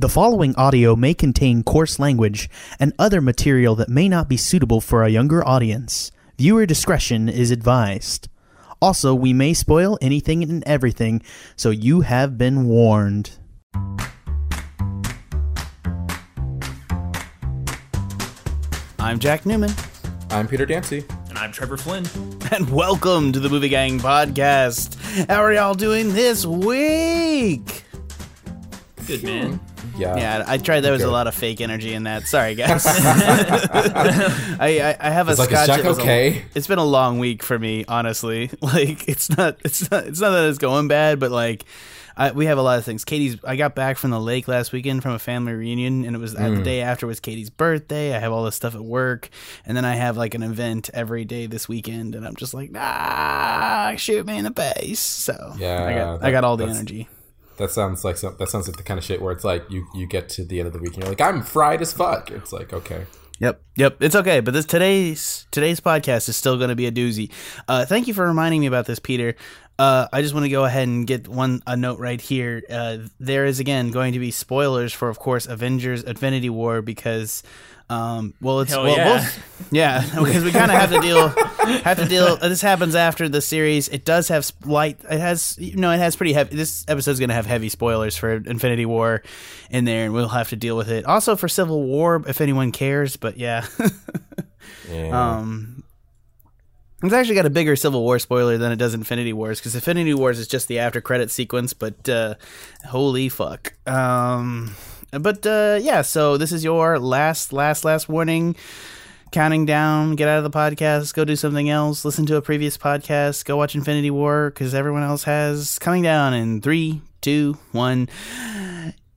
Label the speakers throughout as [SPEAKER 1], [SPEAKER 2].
[SPEAKER 1] The following audio may contain coarse language and other material that may not be suitable for a younger audience. Viewer discretion is advised. Also, we may spoil anything and everything, so you have been warned. I'm Jack Newman,
[SPEAKER 2] I'm Peter Dancy.
[SPEAKER 3] And I'm Trevor Flynn.
[SPEAKER 1] and welcome to the Movie Gang Podcast. How are y'all doing this week?
[SPEAKER 3] Good man.
[SPEAKER 2] Yeah.
[SPEAKER 1] Yeah, I tried. There was a lot of fake energy in that. Sorry, guys. I, I I have a
[SPEAKER 2] It's like,
[SPEAKER 1] scotch. It was a-
[SPEAKER 2] okay?
[SPEAKER 1] it's been a long week for me, honestly. Like it's not. It's not. It's not that it's going bad, but like. I, we have a lot of things. Katie's. I got back from the lake last weekend from a family reunion, and it was
[SPEAKER 2] Mm.
[SPEAKER 1] the day after was Katie's birthday. I have all this stuff at work, and then I have like an event every day this weekend, and I'm just like, nah, shoot me in the face. So
[SPEAKER 2] Yeah,
[SPEAKER 1] I got I got all the energy.
[SPEAKER 2] That sounds like some, that sounds like the kind of shit where it's like you you get to the end of the week and you're like I'm fried as fuck. It's like okay.
[SPEAKER 1] Yep, yep. It's okay, but this today's today's podcast is still going to be a doozy. Uh, thank you for reminding me about this, Peter. Uh, I just want to go ahead and get one a note right here. Uh, there is again going to be spoilers for, of course, Avengers: Infinity War because, um, well, it's
[SPEAKER 3] Hell
[SPEAKER 1] well,
[SPEAKER 3] yeah.
[SPEAKER 1] both- yeah, because we kind of have to deal have to deal. This happens after the series. It does have light. It has you know it has pretty heavy. This episode's going to have heavy spoilers for Infinity War in there, and we'll have to deal with it. Also for Civil War, if anyone cares. But yeah.
[SPEAKER 2] Yeah.
[SPEAKER 1] Um, it's actually got a bigger Civil War spoiler than it does Infinity Wars because Infinity Wars is just the after credit sequence, but uh, holy fuck. Um, but uh, yeah, so this is your last, last, last warning. Counting down, get out of the podcast, go do something else, listen to a previous podcast, go watch Infinity War because everyone else has. Coming down in three, two, one.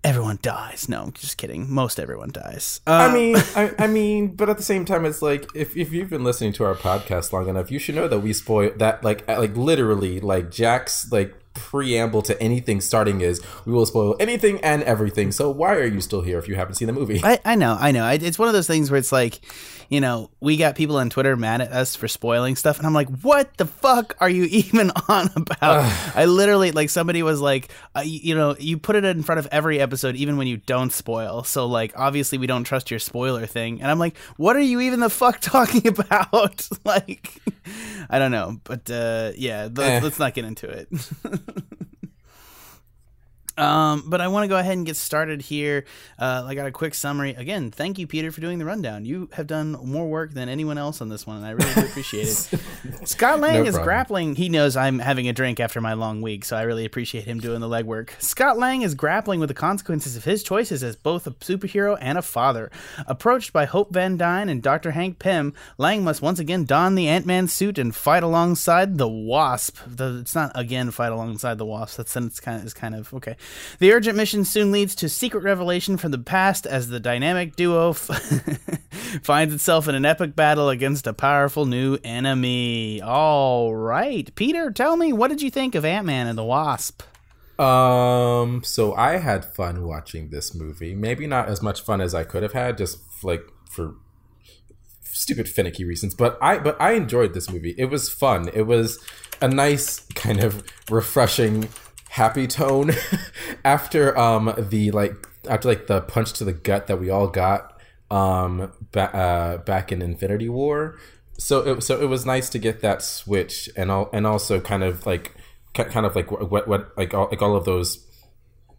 [SPEAKER 1] Everyone dies. No, just kidding. Most everyone dies. Uh,
[SPEAKER 2] I mean, I, I mean, but at the same time, it's like if, if you've been listening to our podcast long enough, you should know that we spoil that like like literally like Jack's like preamble to anything starting is we will spoil anything and everything. So why are you still here if you haven't seen the movie?
[SPEAKER 1] I, I know, I know. It's one of those things where it's like, you know, we got people on Twitter mad at us for spoiling stuff, and I'm like, what the fuck are you even on about? I literally, like, somebody was like, uh, you, you know, you put it in front of every episode, even when you don't spoil. So, like, obviously, we don't trust your spoiler thing. And I'm like, what are you even the fuck talking about? like, I don't know. But, uh, yeah, let's,
[SPEAKER 2] Eh.
[SPEAKER 1] let's not get into it. Um, but I want to go ahead and get started here. Uh, I got a quick summary. Again, thank you, Peter, for doing the rundown. You have done more work than anyone else on this one, and I really do appreciate it. Scott Lang
[SPEAKER 2] No
[SPEAKER 1] is
[SPEAKER 2] problem.
[SPEAKER 1] grappling. He knows I'm having a drink after my long week, so I really appreciate him doing the legwork. Scott Lang is grappling with the consequences of his choices as both a superhero and a father. Approached by Hope Van Dyne and Dr. Hank Pym, Lang must once again don the Ant Man suit and fight alongside the Wasp. The, it's not again fight alongside the Wasp. That sentence kind of is kind of okay. The urgent mission soon leads to secret revelation from the past as the dynamic duo f- finds itself in an epic battle against a powerful new enemy. All right, Peter, tell me what did you think of Ant Man and the Wasp?
[SPEAKER 2] Um, so I had fun watching this movie. Maybe not as much fun as I could have had, just like for stupid finicky reasons. But I but I enjoyed this movie. It was fun. It was a nice kind of refreshing, happy tone after um the like after like the punch to the gut that we all got um ba- uh, back in Infinity War. So it so it was nice to get that switch and all and also kind of like kind of like what what like all, like all of those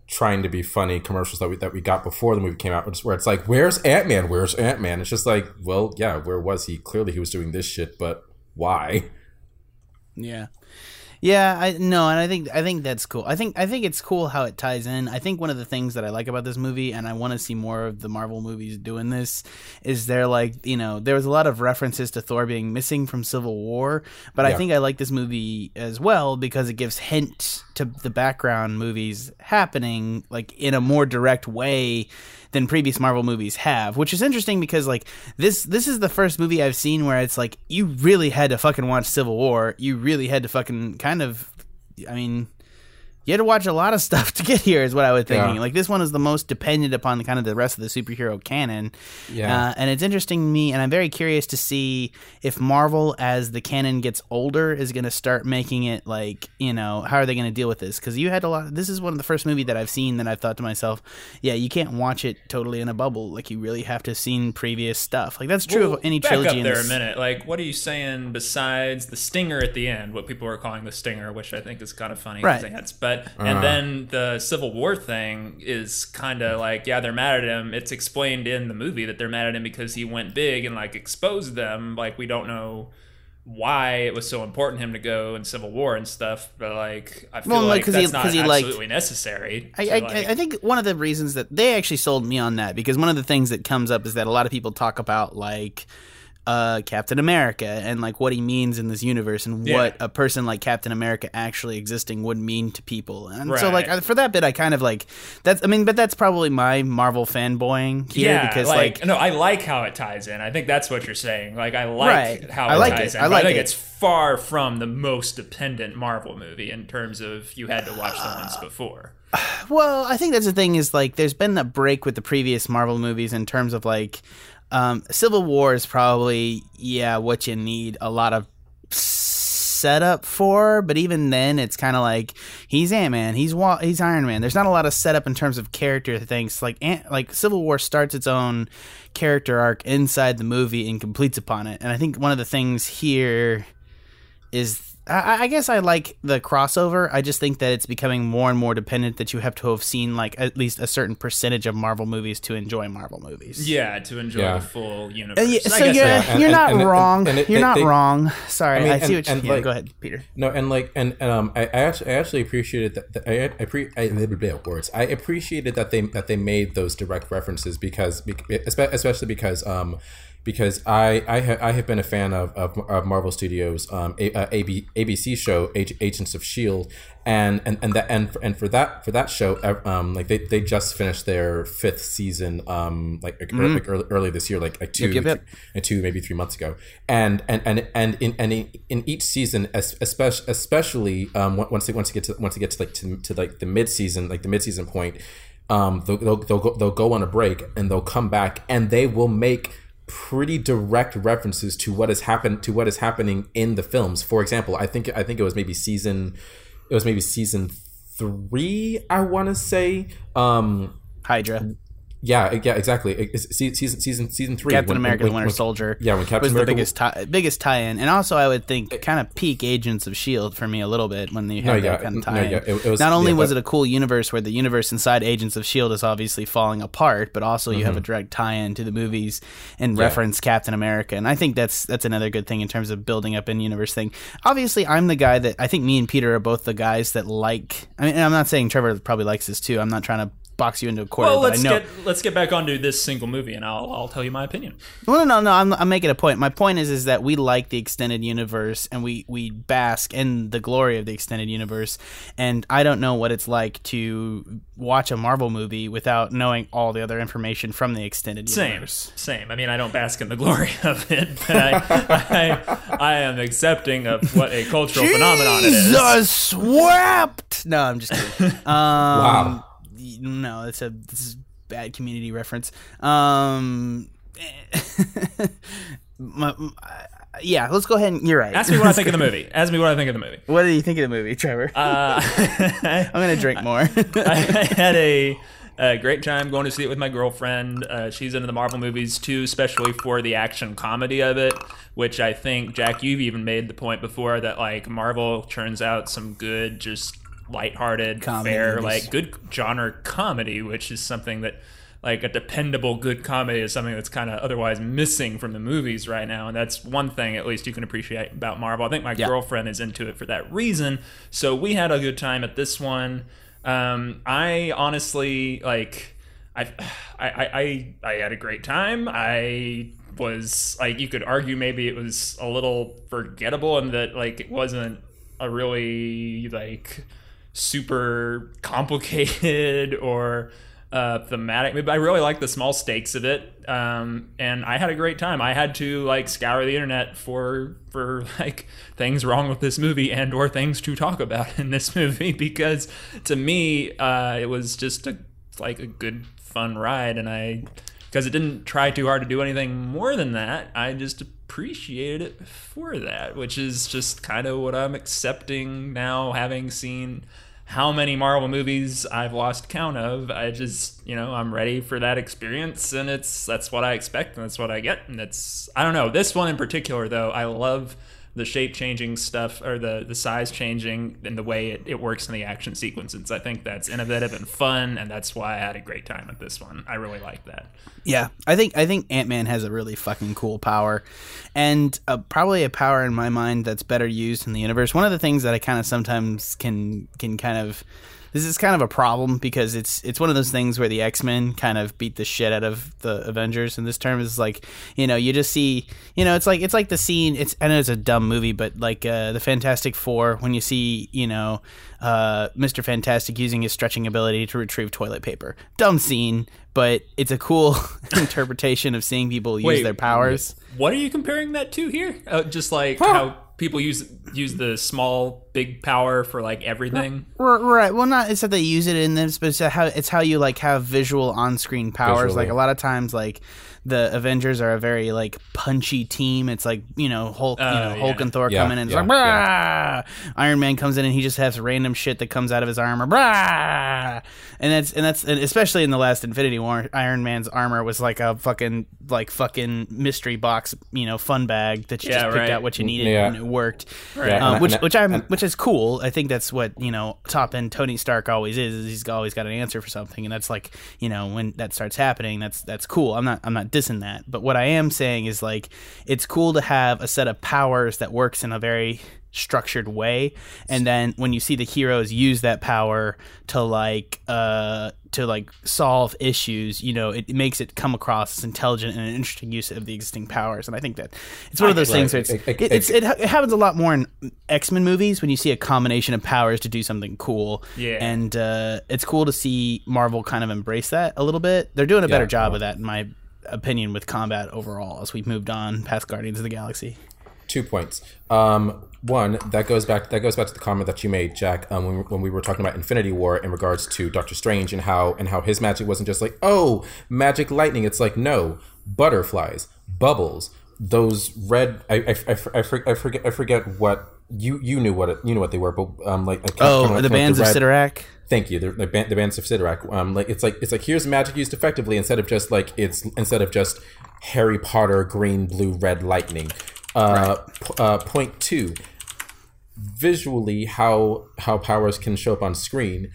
[SPEAKER 2] trying to be funny commercials that we that we got before the movie came out, where it's like, "Where's Ant Man? Where's Ant Man?" It's just like, well, yeah, where was he? Clearly, he was doing this shit, but why?
[SPEAKER 1] Yeah. Yeah, I no, and I think I think that's cool. I think I think it's cool how it ties in. I think one of the things that I like about this movie, and I want to see more of the Marvel movies doing this, is they're like you know there was a lot of references to Thor being missing from Civil War, but I think I like this movie as well because it gives hint to the background movies happening like in a more direct way than previous Marvel movies have, which is interesting because like this this is the first movie I've seen where it's like you really had to fucking watch Civil War. You really had to fucking kind of I mean you had to watch a lot of stuff to get here is what i was thinking
[SPEAKER 2] Yeah.
[SPEAKER 1] like this one is the most dependent upon the kind of the rest of the superhero canon
[SPEAKER 2] Yeah.
[SPEAKER 1] uh, and it's interesting to me and i'm very curious to see if marvel as the canon gets older is going to start making it like you know how are they going to deal with this because you had a lot this is one of the first movie that i've seen that i've thought to myself yeah you can't watch it totally in a bubble like you really have to have seen previous stuff like that's true
[SPEAKER 4] Well,
[SPEAKER 1] of any
[SPEAKER 4] back
[SPEAKER 1] trilogy
[SPEAKER 4] up
[SPEAKER 1] in
[SPEAKER 4] there
[SPEAKER 1] this-
[SPEAKER 4] a minute. Like, what are you saying besides the stinger at the end? What people are calling the stinger, which I think is kind of funny
[SPEAKER 1] Right.
[SPEAKER 4] they had- but and uh-huh. then the Civil War thing is kind of like, yeah, they're mad at him. It's explained in the movie that they're mad at him because he went big and like exposed them. Like, we don't know why it was so important him to go in Civil War and stuff. But like, I feel
[SPEAKER 1] Well, like,
[SPEAKER 4] like
[SPEAKER 1] 'cause he-
[SPEAKER 4] that's not
[SPEAKER 1] he liked-
[SPEAKER 4] absolutely necessary.
[SPEAKER 1] I, I,
[SPEAKER 4] like-
[SPEAKER 1] I think one of the reasons that they actually sold me on that because one of the things that comes up is that a lot of people talk about like uh, Captain America and like what he means in this universe and
[SPEAKER 4] Yeah.
[SPEAKER 1] what a person like Captain America actually existing would mean to people. And so like I- for that bit, I kind of like that's. I mean, but that's probably my Marvel fanboying here
[SPEAKER 4] yeah,
[SPEAKER 1] because
[SPEAKER 4] like,
[SPEAKER 1] like,
[SPEAKER 4] no, I like how it ties in. I think that's what you're saying. Like I like
[SPEAKER 1] Right.
[SPEAKER 4] how
[SPEAKER 1] I
[SPEAKER 4] it
[SPEAKER 1] like
[SPEAKER 4] ties
[SPEAKER 1] it.
[SPEAKER 4] in.
[SPEAKER 1] I like
[SPEAKER 4] I think
[SPEAKER 1] it.
[SPEAKER 4] it's far from the most dependent Marvel movie in terms of you had to watch the ones before.
[SPEAKER 1] Well, I think that's the thing is like there's been a break with the previous Marvel movies in terms of like um, Civil War is probably yeah what you need a lot of setup for, but even then it's kind of like he's Ant Man, he's Wa- he's Iron Man. There's not a lot of setup in terms of character things. Like Ant- like Civil War starts its own character arc inside the movie and completes upon it. And I think one of the things here is I, I guess I like the crossover. I just think that it's becoming more and more dependent that you have to have seen like at least a certain percentage of Marvel movies to enjoy Marvel movies.
[SPEAKER 4] Yeah, to enjoy
[SPEAKER 2] Yeah.
[SPEAKER 4] the full universe.
[SPEAKER 1] Uh, yeah, so
[SPEAKER 4] guess
[SPEAKER 1] you're,
[SPEAKER 4] that-
[SPEAKER 2] and-
[SPEAKER 1] you're not
[SPEAKER 2] and- and-
[SPEAKER 1] wrong.
[SPEAKER 2] it-
[SPEAKER 1] you're
[SPEAKER 2] they-
[SPEAKER 1] not
[SPEAKER 2] they-
[SPEAKER 1] wrong. Sorry, I,
[SPEAKER 2] mean, I
[SPEAKER 1] see
[SPEAKER 2] and-
[SPEAKER 1] what you.
[SPEAKER 2] and,
[SPEAKER 1] yeah,
[SPEAKER 2] like-
[SPEAKER 1] go ahead, Peter.
[SPEAKER 2] No, and like, and, and um, I, I actually, I actually appreciated that. that I, I, pre, I, words. I appreciated that they that they made those direct references because, especially because, um, because I I, ha, I have been a fan of, of, of Marvel Studios um a, uh, AB, ABC show Ag- Agents of Shield, and and and that and for, and for that for that show um like they, they just finished their fifth season um like, ear- like early, early this year like like two
[SPEAKER 1] yep, yep.
[SPEAKER 2] and two maybe three months ago and and and and in and in, each season es- especially especially um once they once they get to once they get to like to, to like the mid season like the mid season point um they'll, they'll, they'll go they'll go on a break and they'll come back and they will make pretty direct references to what has happened to what is happening in the films. For example i think i think it was maybe season it was maybe season three i want to say. Um
[SPEAKER 1] Hydra,
[SPEAKER 2] yeah yeah exactly It's season season season three
[SPEAKER 1] Captain
[SPEAKER 2] when-
[SPEAKER 1] America:
[SPEAKER 2] when-
[SPEAKER 1] The Winter
[SPEAKER 2] when-
[SPEAKER 1] Soldier.
[SPEAKER 2] yeah when Captain
[SPEAKER 1] was
[SPEAKER 2] America
[SPEAKER 1] the biggest tie, biggest tie-in, and also I would think kind of peak Agents of Shield for me a little bit when you had
[SPEAKER 2] No,
[SPEAKER 1] that
[SPEAKER 2] yeah,
[SPEAKER 1] kind of
[SPEAKER 2] no,
[SPEAKER 1] tie-in.
[SPEAKER 2] yeah, it- it was-
[SPEAKER 1] Not only
[SPEAKER 2] yeah,
[SPEAKER 1] was
[SPEAKER 2] but-
[SPEAKER 1] it a cool universe where the universe inside Agents of Shield is obviously falling apart, but also you
[SPEAKER 2] Mm-hmm.
[SPEAKER 1] have a direct tie-in to the movies and reference Captain America, and I think that's that's another good thing in terms of building up in universe thing. Obviously, I'm the guy that I think me and Peter are both the guys that like. I mean, I'm not saying Trevor probably likes this too. I'm not trying to box you into a corner,
[SPEAKER 4] well,
[SPEAKER 1] but I
[SPEAKER 4] let's
[SPEAKER 1] know.
[SPEAKER 4] get let's get back onto this single movie, and I'll I'll tell you my opinion.
[SPEAKER 1] No, no, no, no. I'm, I'm making a point. My point is, is that we like the extended universe and we we bask in the glory of the extended universe. And I don't know what it's like to watch a Marvel movie without knowing all the other information from the extended
[SPEAKER 4] Same,
[SPEAKER 1] universe.
[SPEAKER 4] same. Same. I mean, I don't bask in the glory of it, but I, I, I am accepting of what a cultural phenomenon it is.
[SPEAKER 1] Jesus swept. No, I'm just kidding. Um,
[SPEAKER 2] Wow.
[SPEAKER 1] No, it's a this is bad community reference. Um, my, my- yeah, let's go ahead and you're right.
[SPEAKER 4] Ask me what I think of the movie. Ask me what I think of the movie.
[SPEAKER 1] What do you think of the movie, Trevor?
[SPEAKER 4] Uh,
[SPEAKER 1] I'm gonna drink more.
[SPEAKER 4] I had a, a great time going to see it with my girlfriend. Uh, she's into the Marvel movies too, especially for the action comedy of it, which I think Jack, you've even made the point before that like Marvel turns out some good, just lighthearted,
[SPEAKER 1] Comedy
[SPEAKER 4] fair, like good genre comedy, which is something that. Like a dependable good comedy is something that's kind of otherwise missing from the movies right now, and that's one thing at least you can appreciate about Marvel. I think my
[SPEAKER 1] Yeah.
[SPEAKER 4] girlfriend is into it for that reason, so we had a good time at this one. Um, I honestly like. I, I, I, I had a great time. I was like, you could argue maybe it was a little forgettable and that like it wasn't a really like super complicated or uh, thematic. But I really like the small stakes of it, um, and I had a great time. I had to like scour the internet for for like things wrong with this movie and or things to talk about in this movie because to me uh, it was just a like a good fun ride, and I because it didn't try too hard to do anything more than that. I just appreciated it for that, which is just kind of what I'm accepting now, having seen how many Marvel movies I've lost count of. I just, you know, I'm ready for that experience and it's that's what I expect and that's what I get and it's I don't know. This one in particular though, I love the shape changing stuff or the the size changing and the way it, it works in the action sequences. I think that's innovative and fun and that's why I had a great time at this one. I really like that.
[SPEAKER 1] Yeah, I think I think Ant Man has a really fucking cool power, and uh, probably a power in my mind that's better used in the universe. One of the things that I kind of sometimes can can kind of this is kind of a problem because it's it's one of those things where the X Men kind of beat the shit out of the Avengers. And this term is like, you know, you just see, you know, it's like it's like the scene. It's I know it's a dumb movie, but like uh, the Fantastic Four when you see, you know, uh, Mister Fantastic using his stretching ability to retrieve toilet paper. Dumb scene, but it's a cool interpretation of seeing people use
[SPEAKER 4] Wait,
[SPEAKER 1] their powers.
[SPEAKER 4] What are you comparing that to here? Uh, just like how people use use the small big power for like everything.
[SPEAKER 1] Right. Well, not it's that they use it in this, but it's how it's how you like have visual on-screen powers.
[SPEAKER 2] Visually.
[SPEAKER 1] Like a lot of times, like the Avengers are a very like punchy team. It's like you know Hulk, you
[SPEAKER 4] Oh,
[SPEAKER 1] know Hulk
[SPEAKER 4] yeah.
[SPEAKER 1] and Thor
[SPEAKER 2] Yeah,
[SPEAKER 1] come in and it's
[SPEAKER 2] yeah,
[SPEAKER 1] like Brah! Iron Man comes in and he just has random shit that comes out of his armor. Brah! And that's and that's and especially in the last Infinity War, Iron Man's armor was like a fucking like fucking mystery box, you know, fun bag that you
[SPEAKER 4] Yeah,
[SPEAKER 1] just picked
[SPEAKER 4] right.
[SPEAKER 1] out what you needed
[SPEAKER 2] Yeah.
[SPEAKER 1] and it worked.
[SPEAKER 2] Yeah,
[SPEAKER 1] Um,
[SPEAKER 2] and-
[SPEAKER 1] which
[SPEAKER 2] and-
[SPEAKER 1] which I'm
[SPEAKER 2] and-
[SPEAKER 1] which is cool. I think that's what you know top end Tony Stark always is. is He's always got an answer for something, and that's like you know when that starts happening, that's that's cool. I'm not I'm not dissing that, but what I am saying is like it's cool to have a set of powers that works in a very structured way and then when you see the heroes use that power to like uh to like solve issues you know it makes it come across as intelligent and an interesting use of the existing powers and i think that it's one of those things where it's, it,
[SPEAKER 2] It- it-
[SPEAKER 1] it's, it happens a lot more in x-men movies when you see a combination of powers to do something cool
[SPEAKER 4] Yeah.
[SPEAKER 1] and uh it's cool to see marvel kind of embrace that a little bit they're doing a better
[SPEAKER 2] Yeah.
[SPEAKER 1] job of that in my opinion with combat overall as we've moved on past guardians of the galaxy
[SPEAKER 2] two points. Um, one that goes back that goes back to the comment that you made, Jack, um, when, when we were talking about Infinity War in regards to Doctor Strange and how and how his magic wasn't just like oh magic lightning. It's like no butterflies, bubbles, those red. I I, I, I, I forget I forget what you you knew what it, you knew what they were, but um like
[SPEAKER 1] oh the bands of Cyttorak.
[SPEAKER 2] Thank you. The, the, band, the bands of Cyttorak. Um, like it's like it's like here's magic used effectively instead of just like it's instead of just Harry Potter green, blue, red lightning. Uh, p- uh, point two. Visually, how how powers can show up on screen.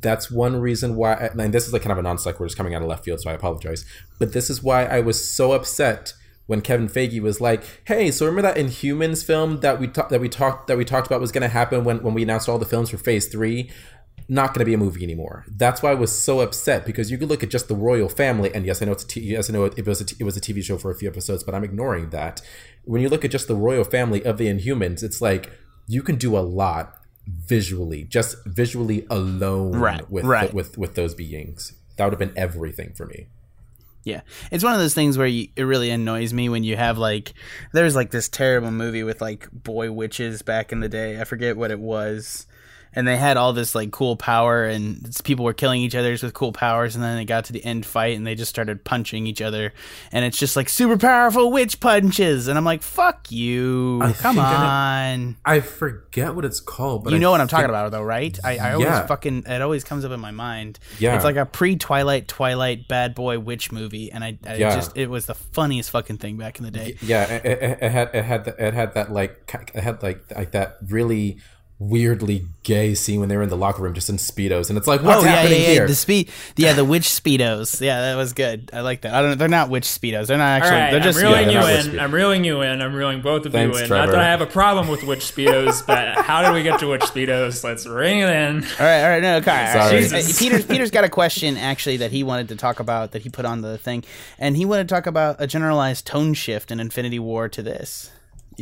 [SPEAKER 2] That's one reason why. And this is like kind of a non sequitur, just coming out of left field, so I apologize. But this is why I was so upset when Kevin Feige was like, "Hey, so remember that Inhumans film that we talked that we talked that we talked about was going to happen when when we announced all the films for Phase Three? Not going to be a movie anymore." That's why I was so upset because you could look at just the royal family, and yes, I know it's a t- yes, I know it was a t- it was a TV show for a few episodes, but I'm ignoring that. When you look at just the royal family of the Inhumans, it's like you can do a lot visually, just visually alone
[SPEAKER 1] Right,
[SPEAKER 2] with
[SPEAKER 1] right.
[SPEAKER 2] with with those beings. That would have been everything for me.
[SPEAKER 1] Yeah, it's one of those things where you, it really annoys me when you have like there's like this terrible movie with like boy witches back in the day. I forget what it was, and they had all this like cool power, and people were killing each other with cool powers, and then they got to the end fight, and they just started punching each other, and it's just like super powerful witch punches, and I'm like, fuck you,
[SPEAKER 2] I
[SPEAKER 1] come
[SPEAKER 2] think I
[SPEAKER 1] on.
[SPEAKER 2] I forget what it's called, but
[SPEAKER 1] You
[SPEAKER 2] I
[SPEAKER 1] know what I'm talking about, though, right? I, I always
[SPEAKER 2] Yeah.
[SPEAKER 1] fucking it always comes up in my mind.
[SPEAKER 2] Yeah.
[SPEAKER 1] it's like a pre-Twilight, Twilight bad boy witch movie, and I, I
[SPEAKER 2] Yeah.
[SPEAKER 1] just it was the funniest fucking thing back in the day.
[SPEAKER 2] Yeah, it, it, it had it had it had that like it had like like that really weirdly gay scene when they were in the locker room just in speedos, and it's like what's
[SPEAKER 1] oh yeah, yeah,
[SPEAKER 2] happening
[SPEAKER 1] yeah.
[SPEAKER 2] here?
[SPEAKER 1] The speed, yeah, the witch speedos. Yeah, that was good. I like that. I don't. They're not witch speedos. They're not actually.
[SPEAKER 4] right,
[SPEAKER 1] they're just.
[SPEAKER 4] I'm reeling
[SPEAKER 2] yeah,
[SPEAKER 4] you
[SPEAKER 2] they're not
[SPEAKER 4] in. I'm reeling you in. I'm reeling both of
[SPEAKER 2] Thanks,
[SPEAKER 4] you in.
[SPEAKER 2] Trevor.
[SPEAKER 4] Not that I have a problem with witch speedos, but how did we get to witch speedos? Let's ring it in.
[SPEAKER 1] All right, all right, no, okay. all right.
[SPEAKER 2] Sorry.
[SPEAKER 1] Uh, Peter's Peter's got a question actually that he wanted to talk about that he put on the thing, and he wanted to talk about a generalized tone shift in Infinity War to this.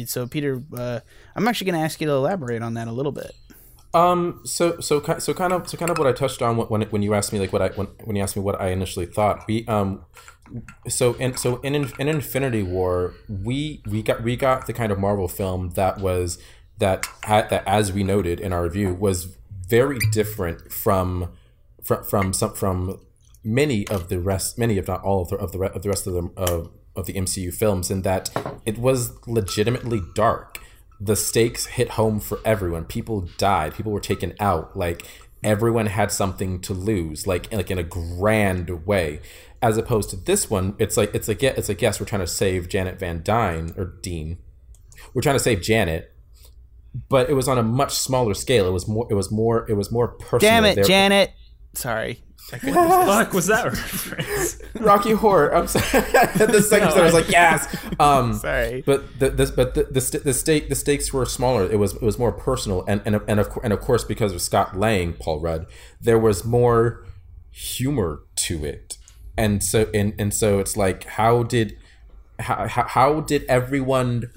[SPEAKER 1] So Peter, uh, I'm actually going to ask you to elaborate on that a little bit.
[SPEAKER 2] Um. So so so kind of so kind of what I touched on when when you asked me like what I when, when you asked me what I initially thought. We um. So in so in in Infinity War, we we got we got the kind of Marvel film that was that that as we noted in our review was very different from from from some from many of the rest many if not all of the of the, of the rest of the of, of the MCU films in that it was legitimately dark the stakes hit home for everyone. People died. People were taken out. Like everyone had something to lose. Like like in a grand way. As opposed to this one, it's like it's like it's like yes, we're trying to save Janet Van Dyne or Dean. We're trying to save Janet, but it was on a much smaller scale. It was more. It was more. It was more personal.
[SPEAKER 1] Damn it,
[SPEAKER 2] There-
[SPEAKER 1] Janet. Sorry.
[SPEAKER 4] fuck was that reference?
[SPEAKER 2] Rocky Horror. I'm sorry. the second time I was like, yes. Um,
[SPEAKER 1] Sorry.
[SPEAKER 2] But the this but the the, st- the stake the stakes were smaller. It was it was more personal, and and and of and of course because of Scott Lang, Paul Rudd, there was more humor to it, and so and and so it's like how did how how, how did everyone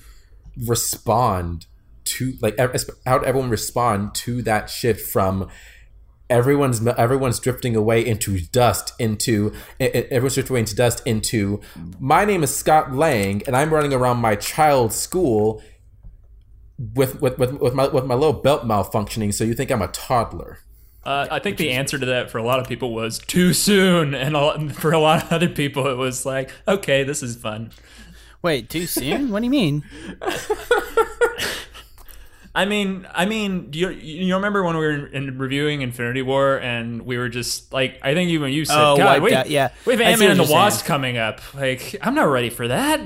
[SPEAKER 2] respond to like how did everyone respond to that shift from everyone's everyone's drifting away into dust into everyone's drifting away into dust into my name is Scott Lang and I'm running around my child's school with with, with, with my with my little belt malfunctioning so you think I'm a toddler
[SPEAKER 4] Uh, I think the answer to that for a lot of people was too soon, and a lot, for a lot of other people, it was like, okay, this is fun.
[SPEAKER 1] Wait, too soon? what do you mean?
[SPEAKER 4] I mean, I mean, do you you remember when we were in, in reviewing Infinity War and we were just like, I think even you said,
[SPEAKER 1] Oh,
[SPEAKER 4] God, we,
[SPEAKER 1] out, yeah.
[SPEAKER 4] we have Ant Man and the Wasp
[SPEAKER 1] saying.
[SPEAKER 4] coming up. Like, I'm not ready for that.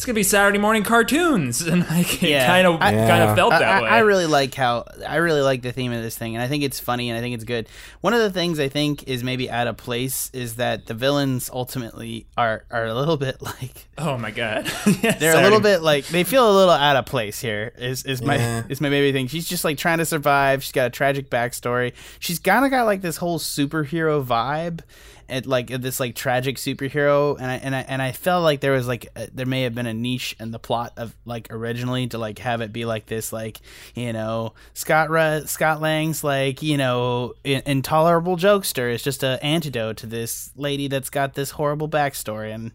[SPEAKER 4] It's gonna be Saturday morning cartoons, and like, it
[SPEAKER 1] Yeah.
[SPEAKER 4] kind of
[SPEAKER 1] I-
[SPEAKER 4] kind of felt
[SPEAKER 1] I,
[SPEAKER 4] that
[SPEAKER 1] I-
[SPEAKER 4] way.
[SPEAKER 1] I really like how I really like the theme of this thing, and I think it's funny and I think it's good. One of the things I think is maybe out of place is that the villains ultimately are are a little bit like
[SPEAKER 4] oh my god,
[SPEAKER 1] they're a little bit like they feel a little out of place here. Is is my
[SPEAKER 2] Yeah.
[SPEAKER 1] is my baby thing? She's just like trying to survive. She's got a tragic backstory. She's kind of got like this whole superhero vibe. And like this like tragic superhero and I and I and I felt like there was like a, there may have been a niche in the plot of like originally to like have it be like this like you know Scott Ra- Scott Lang's like you know in- intolerable jokester is just a antidote to this lady that's got this horrible backstory and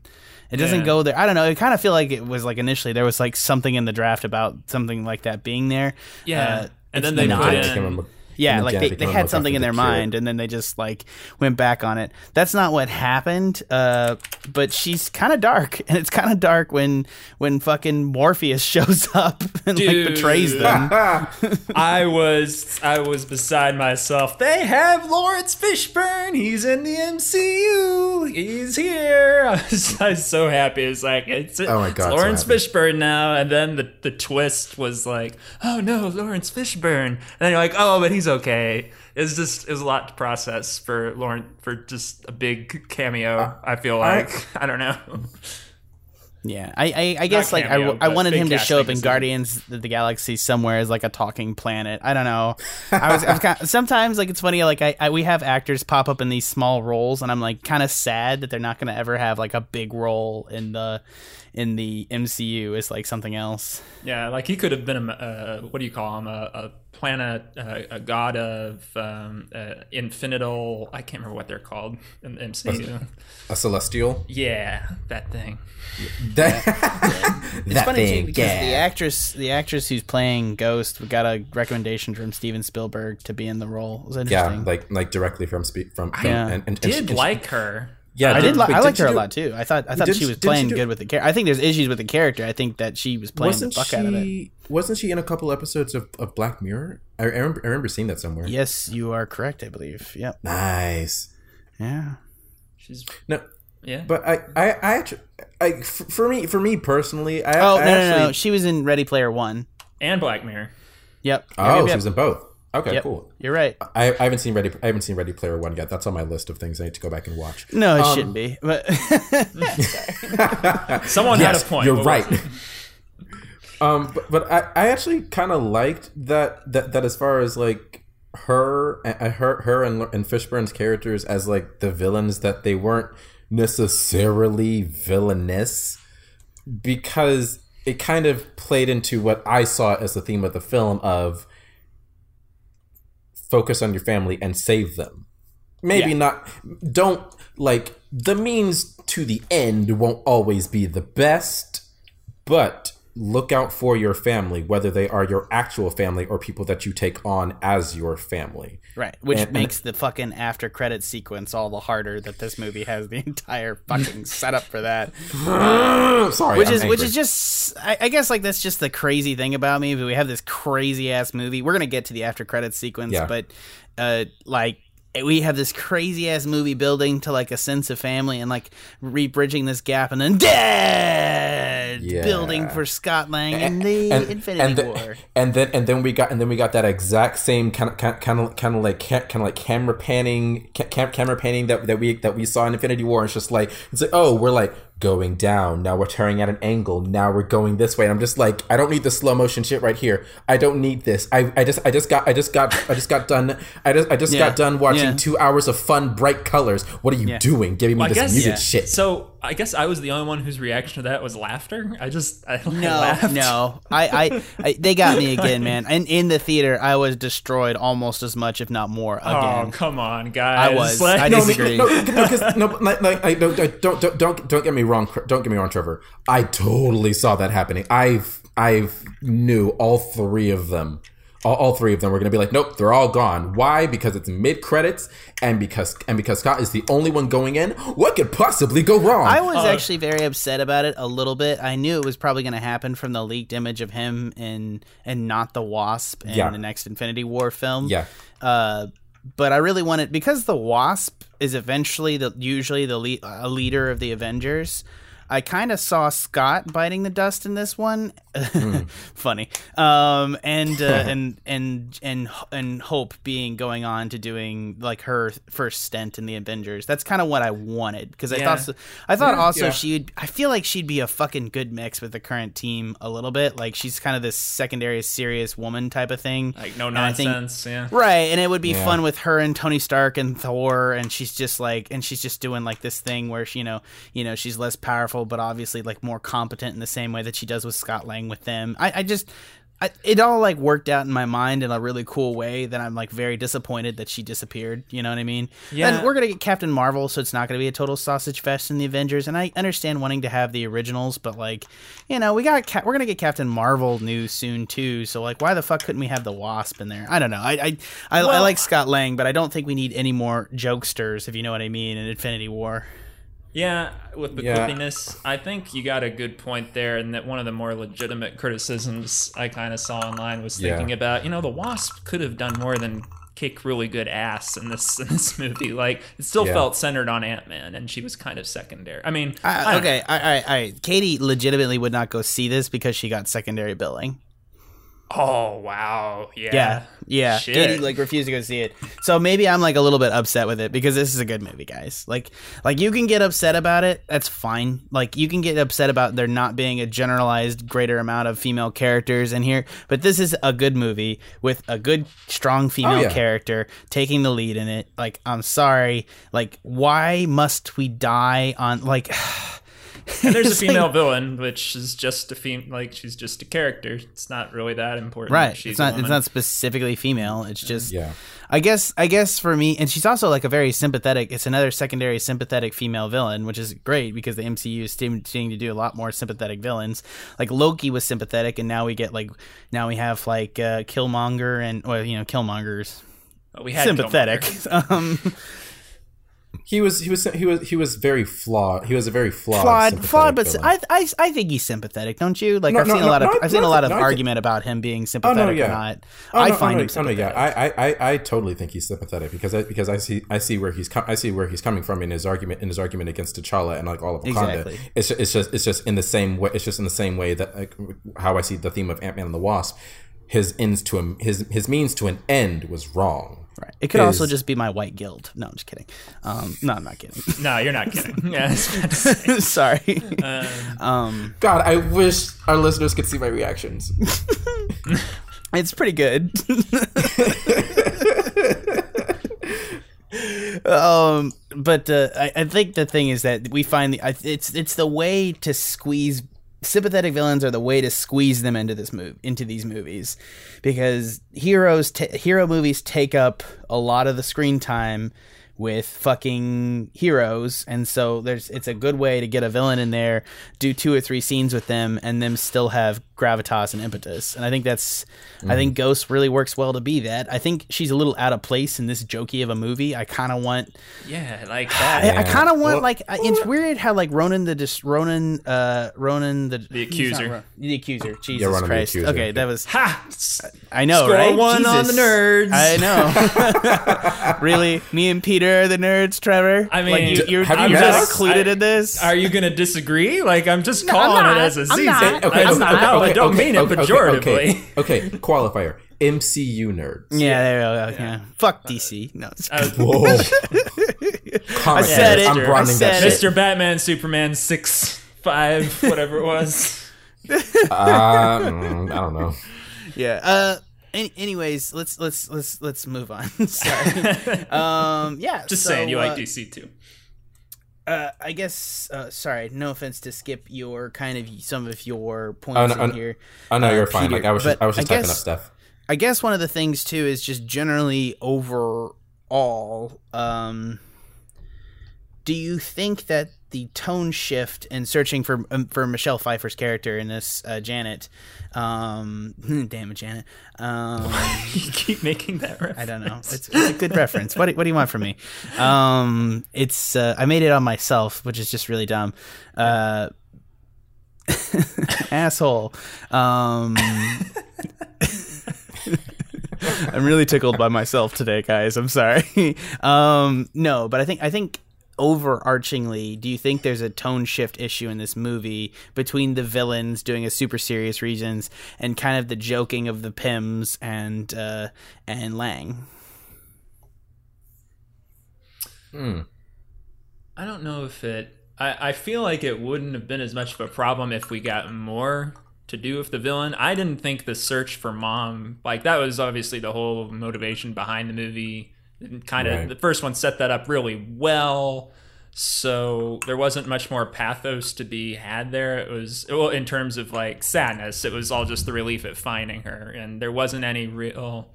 [SPEAKER 1] it doesn't
[SPEAKER 4] Yeah.
[SPEAKER 1] go there. I don't know. I kind of feel like it was like initially there was like something in the draft about something like that being there.
[SPEAKER 4] yeah.
[SPEAKER 1] Uh,
[SPEAKER 4] and then
[SPEAKER 1] it's
[SPEAKER 4] they
[SPEAKER 1] not.
[SPEAKER 4] put
[SPEAKER 2] I can't
[SPEAKER 4] in.
[SPEAKER 2] Remember.
[SPEAKER 1] Yeah, like they, they had something in their mind and then they just like went back on it. That's not what happened. Uh, but she's kind of dark, and it's kind of dark when when fucking Morpheus shows up and like betrays them.
[SPEAKER 4] I was I was beside myself. They have Laurence Fishburne. He's in the MCU. He's here. I was, I was so happy. It's like it's,
[SPEAKER 2] Oh my God, so
[SPEAKER 4] Laurence
[SPEAKER 2] happy.
[SPEAKER 4] Fishburne now. And then the the twist was like, oh no, Laurence Fishburne. And then you're like, oh, but he's okay. It's just it was a lot to process for Lauren for just a big cameo. Uh, I feel like I, don't know.
[SPEAKER 1] Yeah, I I, I guess like I, I wanted him to show up in. Guardians of the Galaxy somewhere as like a talking planet. I don't know. I was, I was kind of, sometimes like it's funny like I, I we have actors pop up in these small roles and I'm like kind of sad that they're not going to ever have like a big role in the in the MCU is like something else.
[SPEAKER 4] Yeah, like he could have been a uh, what do you call him? A, a planet, uh, a god of um, uh, infinital. I can't remember what they're called in the MCU.
[SPEAKER 2] A celestial.
[SPEAKER 4] yeah, that thing.
[SPEAKER 2] That,
[SPEAKER 1] It's funny too because the actress the actress who's playing Ghost we got a recommendation from Steven Spielberg to be in the role. It was
[SPEAKER 2] yeah, like like directly from from, from
[SPEAKER 1] Yeah.
[SPEAKER 2] and, and, and
[SPEAKER 4] Did
[SPEAKER 2] and she-
[SPEAKER 4] like her.
[SPEAKER 2] Yeah
[SPEAKER 1] I did. Li-
[SPEAKER 2] wait,
[SPEAKER 1] I liked
[SPEAKER 2] she
[SPEAKER 1] her a lot too. I thought. I thought
[SPEAKER 2] Didn't
[SPEAKER 1] she
[SPEAKER 2] she-
[SPEAKER 1] was
[SPEAKER 2] didn't she
[SPEAKER 1] playing
[SPEAKER 2] do-
[SPEAKER 1] good with the character. I think there's issues with the character. I think that she was playing
[SPEAKER 2] Wasn't
[SPEAKER 1] the fuck out of it.
[SPEAKER 2] she? Wasn't she in a couple episodes of, of Black Mirror? I, I remember I remember seeing that somewhere.
[SPEAKER 1] Yes, you are correct. I believe. Yep.
[SPEAKER 2] Nice.
[SPEAKER 1] Yeah.
[SPEAKER 4] She's
[SPEAKER 2] No,
[SPEAKER 4] yeah.
[SPEAKER 2] but I I I, actually, I f- for me for me personally, I
[SPEAKER 1] Oh
[SPEAKER 2] I
[SPEAKER 1] no, no,
[SPEAKER 2] actually,
[SPEAKER 1] no! She was in Ready Player One.
[SPEAKER 4] and Black Mirror.
[SPEAKER 1] Yep.
[SPEAKER 2] Oh,
[SPEAKER 1] Yep,
[SPEAKER 2] she
[SPEAKER 1] yep,
[SPEAKER 2] was in both. Okay,
[SPEAKER 1] yep.
[SPEAKER 2] cool.
[SPEAKER 1] You're right.
[SPEAKER 2] I, I haven't seen Ready. I haven't seen Ready Player One yet. That's on my list of things I need to go back and watch.
[SPEAKER 1] No, it
[SPEAKER 2] Um,
[SPEAKER 1] shouldn't be. But
[SPEAKER 4] Someone
[SPEAKER 2] yes,
[SPEAKER 4] had a point.
[SPEAKER 2] You're right. um, but, but I, I actually kind of liked that that that as far as like her uh, her her and and Fishburne's characters as like the villains that they weren't necessarily villainous because it kind of played into what I saw as the theme of the film of focus on your family and save them. Maybe
[SPEAKER 1] Yeah.
[SPEAKER 2] not. Don't like the means to the end won't always be the best, but look out for your family, whether they are your actual family or people that you take on as your family.
[SPEAKER 1] Right, which
[SPEAKER 2] And- and-
[SPEAKER 1] makes the fucking after credit sequence all the harder that this movie has the entire fucking setup for that.
[SPEAKER 2] Sorry,
[SPEAKER 1] which
[SPEAKER 2] I'm
[SPEAKER 1] is which is just I, I guess like that's just the crazy thing about me. But we have this crazy ass movie. We're gonna get to the after credit sequence,
[SPEAKER 2] Yeah.
[SPEAKER 1] but uh, like we have this crazy ass movie building to like a sense of family and like re-bridging this gap, and then dead
[SPEAKER 2] Yeah.
[SPEAKER 1] building for Scott Lang in the Infinity
[SPEAKER 2] and the-
[SPEAKER 1] War.
[SPEAKER 2] and then and then we got and then we got that exact same kind of kind of kind of like kind of like camera panning ca- cam, camera panning that that we that we saw in Infinity War. It's just like it's like oh we're like going down. Now we're turning at an angle. Now we're going this way. And I'm just like I don't need the slow motion shit right here. I don't need this. I, I just I just got I just got I just got done. I just I just
[SPEAKER 1] Yeah.
[SPEAKER 2] got done watching
[SPEAKER 1] Yeah.
[SPEAKER 2] two hours of fun bright colors. What are you
[SPEAKER 1] Yeah.
[SPEAKER 2] doing? Giving me
[SPEAKER 4] Well,
[SPEAKER 2] this
[SPEAKER 4] guess
[SPEAKER 2] music shit.
[SPEAKER 4] So I guess I was the only one whose reaction to that was laughter. I just I, I
[SPEAKER 1] No,
[SPEAKER 4] laughed.
[SPEAKER 1] no, I, I, I, they got me again, man. And in the theater, I was destroyed almost as much, if not more,
[SPEAKER 4] Oh
[SPEAKER 1] again.
[SPEAKER 4] come on, guys!
[SPEAKER 1] I was.
[SPEAKER 4] Like-
[SPEAKER 1] I
[SPEAKER 2] no,
[SPEAKER 1] disagree.
[SPEAKER 2] No, no, 'cause- no, like, like, I don't, don't, don't, don't, don't get me wrong. Don't get me wrong, Trevor. I totally saw that happening. I've, I've knew all three of them. All, all three of them were going to be like, nope, they're all gone. Why? Because it's mid credits, and because and because Scott is the only one going in. What could possibly go wrong?
[SPEAKER 1] I was actually very upset about it a little bit. I knew it was probably going to happen from the leaked image of him in and not the Wasp in
[SPEAKER 2] Yeah.
[SPEAKER 1] the next Infinity War film.
[SPEAKER 2] yeah,
[SPEAKER 1] Uh, but I really wanted because the Wasp is eventually the usually the lead, a leader of the Avengers. I kind of saw Scott biting the dust in this one. Funny. Um, and uh, and and and and Hope being going on to doing like her first stint in the Avengers. That's kind of what I wanted because I
[SPEAKER 4] Yeah.
[SPEAKER 1] thought I thought also
[SPEAKER 2] yeah.
[SPEAKER 1] she'd. I feel like she'd be a fucking good mix with the current team a little bit. Like she's kind of this secondary serious woman type of thing.
[SPEAKER 4] like no
[SPEAKER 1] And I think-
[SPEAKER 4] nonsense. yeah.
[SPEAKER 1] Right, and it would be
[SPEAKER 2] Yeah.
[SPEAKER 1] fun with her and Tony Stark and Thor, and she's just like, and she's just doing like this thing where she, you know, you know, she's less powerful, but obviously like more competent in the same way that she does with Scott Lang with them. I, I just, I, it all like worked out in my mind in a really cool way. That I'm like very disappointed that she disappeared. You know what I mean?
[SPEAKER 4] Yeah.
[SPEAKER 1] And we're gonna get Captain Marvel, so it's not gonna be a total sausage fest in the Avengers. And I understand wanting to have the originals, but like, you know, we got Ca- we're gonna get Captain Marvel news soon too. So like, why the fuck couldn't we have the Wasp in there? I don't know. I I, I, I like Scott Lang, but I don't think we need any more jokesters, if you know what I mean, in Infinity War.
[SPEAKER 4] Yeah, with the
[SPEAKER 2] Yeah.
[SPEAKER 4] quippiness, I think you got a good point there, and that one of the more legitimate criticisms I kind of saw online was
[SPEAKER 2] Yeah.
[SPEAKER 4] thinking about, you know, the Wasp could have done more than kick really good ass in this in this movie. Like, it still
[SPEAKER 2] Yeah.
[SPEAKER 4] felt centered on Ant Man, and she was kind of secondary. I mean, I
[SPEAKER 1] I,
[SPEAKER 4] don't
[SPEAKER 1] okay, all right, all right. Katie legitimately would not go see this because she got secondary billing.
[SPEAKER 4] Oh wow, yeah,
[SPEAKER 1] Yeah, yeah.
[SPEAKER 4] Shit.
[SPEAKER 1] Katie like refused to go see it. So maybe I'm like a little bit upset with it because this is a good movie, guys. Like, like you can get upset about it. That's fine. Like you can get upset about there not being a generalized greater amount of female characters in here, but this is a good movie with a good, strong oh, female
[SPEAKER 2] yeah.
[SPEAKER 1] character taking the lead in it. Like, I'm sorry. Like, why must we die on like?
[SPEAKER 4] And there's a
[SPEAKER 1] It's like-
[SPEAKER 4] female villain, which is just a fem- like she's just a character. It's not really that important.
[SPEAKER 1] right
[SPEAKER 4] She's
[SPEAKER 1] it's not it's not specifically female it's just
[SPEAKER 2] Yeah.
[SPEAKER 1] i guess i guess for me and she's also like a very sympathetic it's another secondary sympathetic female villain which is great because the mcu is seeming to do a lot more sympathetic villains like loki was sympathetic and now we get like now we have like uh killmonger and well you know killmonger's
[SPEAKER 4] we had
[SPEAKER 1] sympathetic
[SPEAKER 4] Killmonger.
[SPEAKER 1] um
[SPEAKER 2] He was he was he was he was very flawed. He was a very flawed,
[SPEAKER 1] flawed flawed but
[SPEAKER 2] villain.
[SPEAKER 1] I, I i think he's sympathetic don't you like
[SPEAKER 2] No,
[SPEAKER 1] i've
[SPEAKER 2] no,
[SPEAKER 1] seen a
[SPEAKER 2] no,
[SPEAKER 1] lot of i've seen a lot of
[SPEAKER 2] no, I think-
[SPEAKER 1] argument about him being
[SPEAKER 2] Oh
[SPEAKER 1] sympathetic oh, oh, oh,
[SPEAKER 2] no, yeah.
[SPEAKER 1] or not
[SPEAKER 2] Oh,
[SPEAKER 1] i
[SPEAKER 2] no,
[SPEAKER 1] find
[SPEAKER 2] oh,
[SPEAKER 1] him
[SPEAKER 2] oh,
[SPEAKER 1] sympathetic
[SPEAKER 2] yeah. I, I, I, totally think he's sympathetic because I, because I see, I see where he's, com- I see where he's coming from in his argument, in his argument against T'Challa and like all of Wakanda.
[SPEAKER 1] Exactly.
[SPEAKER 2] It's, it's just, it's just in the same way. It's just in the same way that like how I see the theme of Ant Man and the Wasp. His ends to him, his his means to an end was wrong.
[SPEAKER 1] Right. It could also just be my white guild. No, I'm just kidding. Um, no, I'm not kidding.
[SPEAKER 4] No, you're not kidding. Yeah, I was about to say.
[SPEAKER 1] Sorry.
[SPEAKER 4] Um,
[SPEAKER 2] God, I wish our listeners could see my reactions.
[SPEAKER 1] It's pretty good. um, but uh, I, I think the thing is that we find the I, it's it's the way to squeeze sympathetic villains are the way to squeeze them into this move into these movies. Because heroes ta hero movies take up a lot of the screen time with fucking heroes. And so there's it's a good way to get a villain in there do two or three scenes with them and them still have gravitas and impetus. And i think that's i think ghost really works well to be that. I think she's a little out of place in this jokey of a movie. I kind of want
[SPEAKER 4] Yeah, like
[SPEAKER 1] I,
[SPEAKER 4] that.
[SPEAKER 1] I kind of want
[SPEAKER 2] Well-
[SPEAKER 1] like I- it's weird how like Ronan the dis- Ronan uh Ronan the
[SPEAKER 4] The
[SPEAKER 1] he's not
[SPEAKER 4] accuser.
[SPEAKER 1] Ro- the accuser. Jesus
[SPEAKER 2] Ronan the
[SPEAKER 1] Christ.
[SPEAKER 2] accuser.
[SPEAKER 1] okay that was
[SPEAKER 4] ha!
[SPEAKER 1] I know
[SPEAKER 4] Score
[SPEAKER 1] right?
[SPEAKER 4] one on the nerds.
[SPEAKER 1] I know. Really? Me and Peter are the nerds Trevor
[SPEAKER 4] I mean,
[SPEAKER 1] like you, you're,
[SPEAKER 2] have you
[SPEAKER 1] you're
[SPEAKER 2] met
[SPEAKER 1] included
[SPEAKER 4] I-
[SPEAKER 1] in this
[SPEAKER 4] Are you gonna disagree? Like I'm just
[SPEAKER 1] I'm
[SPEAKER 4] calling
[SPEAKER 1] not.
[SPEAKER 4] it as a
[SPEAKER 1] I'm
[SPEAKER 4] season.
[SPEAKER 1] not.
[SPEAKER 2] Okay,
[SPEAKER 4] I,
[SPEAKER 2] okay,
[SPEAKER 4] no,
[SPEAKER 2] okay,
[SPEAKER 4] I don't
[SPEAKER 2] okay,
[SPEAKER 4] mean it
[SPEAKER 2] okay,
[SPEAKER 4] pejoratively.
[SPEAKER 2] Okay, okay, qualifier. MCU nerds.
[SPEAKER 1] yeah there we go yeah. fuck DC no it's-
[SPEAKER 4] Uh,
[SPEAKER 2] Whoa. Comic
[SPEAKER 1] said it.
[SPEAKER 2] I'm
[SPEAKER 1] I
[SPEAKER 2] broadening that
[SPEAKER 1] said
[SPEAKER 2] shit.
[SPEAKER 4] Mr. Batman, Superman, six, five, whatever it was.
[SPEAKER 2] Uh, mm, I don't know.
[SPEAKER 1] yeah uh any, anyways let's let's let's let's move on sorry um yeah
[SPEAKER 4] Just
[SPEAKER 1] so,
[SPEAKER 4] saying, you
[SPEAKER 1] uh,
[SPEAKER 4] like DC too.
[SPEAKER 1] Uh, I guess. Uh, sorry, no offense to skip your kind of some of your
[SPEAKER 2] Oh,
[SPEAKER 1] points
[SPEAKER 2] no,
[SPEAKER 1] in
[SPEAKER 2] oh,
[SPEAKER 1] here.
[SPEAKER 2] Oh no,
[SPEAKER 1] Uh,
[SPEAKER 2] you're fine. Like I was, just, I was just
[SPEAKER 1] I
[SPEAKER 2] typing
[SPEAKER 1] guess-
[SPEAKER 2] up stuff.
[SPEAKER 1] I guess one of the things too is just generally overall. Um, do you think that the tone shift and searching for um, for Michelle Pfeiffer's character in this uh, Janet, um, damn it, Janet. Um,
[SPEAKER 4] you keep making that reference.
[SPEAKER 1] I don't know. It's, it's a good reference. What do, what do you want from me? Um, it's uh, I made it on myself, which is just really dumb. Uh, asshole. Um, I'm really tickled by myself today, guys. I'm sorry. Um, no, but I think I think overarchingly, do you think there's a tone shift issue in this movie between the villains doing a super serious reasons and kind of the joking of the Pyms and uh, and Lang? Hmm.
[SPEAKER 4] I don't know if it. I, I feel like it wouldn't have been as much of a problem if we got more to do with the villain. I didn't think the search for mom, like, that was obviously the whole motivation behind the movie. Kind of,
[SPEAKER 2] Right.
[SPEAKER 4] the first one set that up really well. So there wasn't much more pathos to be had there. It was, well, in terms of like sadness, it was all just the relief at finding her. And there wasn't any real.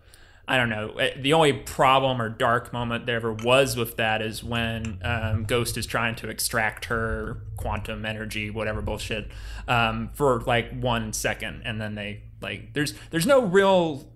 [SPEAKER 4] I don't know. Eh, The only problem or dark moment there ever was with that is when um, Ghost is trying to extract her quantum energy, whatever bullshit, um, for like one second, and then they like there's there's no real.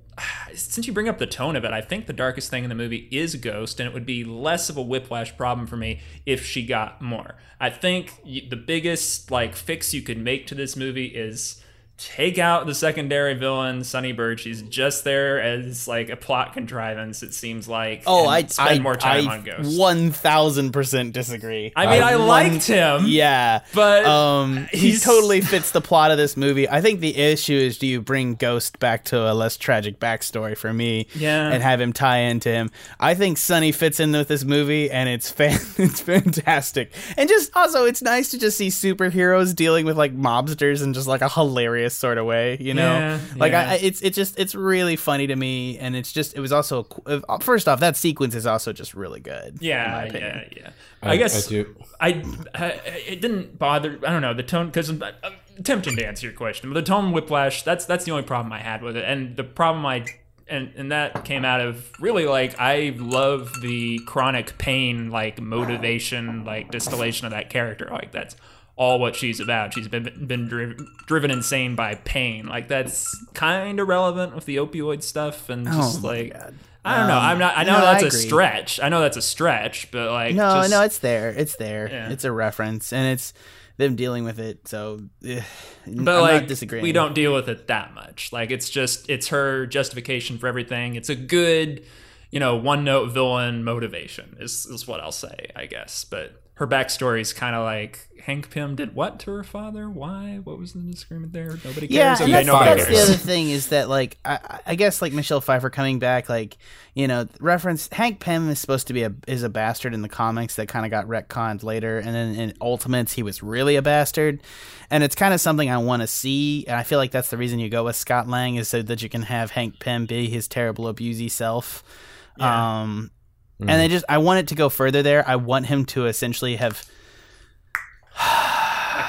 [SPEAKER 4] Since you bring up the tone of it, I think the darkest thing in the movie is Ghost, and it would be less of a whiplash problem for me if she got more. I think the biggest like fix you could make to this movie is take out the secondary villain, Sonny Burch. She's just there as like a plot contrivance. It seems like.
[SPEAKER 1] Oh, I
[SPEAKER 4] spend
[SPEAKER 1] I,
[SPEAKER 4] more time
[SPEAKER 1] I
[SPEAKER 4] on Ghost.
[SPEAKER 1] one thousand percent disagree.
[SPEAKER 4] I mean, I,
[SPEAKER 2] I-
[SPEAKER 4] liked him.
[SPEAKER 1] yeah,
[SPEAKER 4] But
[SPEAKER 1] um, he totally fits the plot of this movie. I think the issue is do you bring Ghost back to a less tragic backstory for me,
[SPEAKER 4] Yeah.
[SPEAKER 1] and have him tie into him. I think Sonny fits in with this movie, and it's fan- it's fantastic. And just also, it's nice to just see superheroes dealing with like mobsters and just like a hilarious sort of way, you know?
[SPEAKER 4] Yeah,
[SPEAKER 1] like
[SPEAKER 4] yeah.
[SPEAKER 1] I, I, it's it's just it's really funny to me, and it's just it was also a uh, first off that sequence is also just really good. in my
[SPEAKER 4] Yeah,
[SPEAKER 1] opinion.
[SPEAKER 4] yeah, yeah. I, guess
[SPEAKER 2] I do.
[SPEAKER 4] I, I it didn't bother. I don't know the tone because I'm, I'm attempting to answer your question, but the tone whiplash. That's that's the only problem I had with it, and the problem I and and that came out of really like I love the chronic pain like motivation like distillation of that character. Like that's all what she's about. She's been been driv- driven insane by pain. Like that's kind of relevant with the opioid stuff and oh just
[SPEAKER 1] Oh my
[SPEAKER 4] like. I don't know. I'm um, not. I know
[SPEAKER 1] no,
[SPEAKER 4] that's
[SPEAKER 1] I
[SPEAKER 4] a stretch. I know that's a stretch, but like
[SPEAKER 1] No,
[SPEAKER 4] just-
[SPEAKER 1] no, it's there. It's there.
[SPEAKER 4] Yeah.
[SPEAKER 1] It's a reference, and it's them dealing with it. So, ugh,
[SPEAKER 4] but
[SPEAKER 1] I'm
[SPEAKER 4] like
[SPEAKER 1] disagreeing.
[SPEAKER 4] we don't deal with it that much like it's just it's her justification for everything it's a good you know one note villain motivation is, is what i'll say i guess but her backstory is kind of like hank pym did what to her father? Why? What was the disagreement there? Nobody
[SPEAKER 1] Yeah,
[SPEAKER 4] cares.
[SPEAKER 1] and
[SPEAKER 4] okay
[SPEAKER 1] that's,
[SPEAKER 4] nobody
[SPEAKER 1] that's the other thing is that like I, I guess like Michelle Pfeiffer coming back like you know reference Hank Pym is supposed to be a is a bastard in the comics that kind of got retconned later and then in Ultimates he was really a bastard. And it's kind of something I want to see and I feel like that's the reason you go with Scott Lang is so that you can have Hank Pym be his terrible abusey self.
[SPEAKER 4] Yeah.
[SPEAKER 1] um and they just I want it to go further there. I want him to essentially have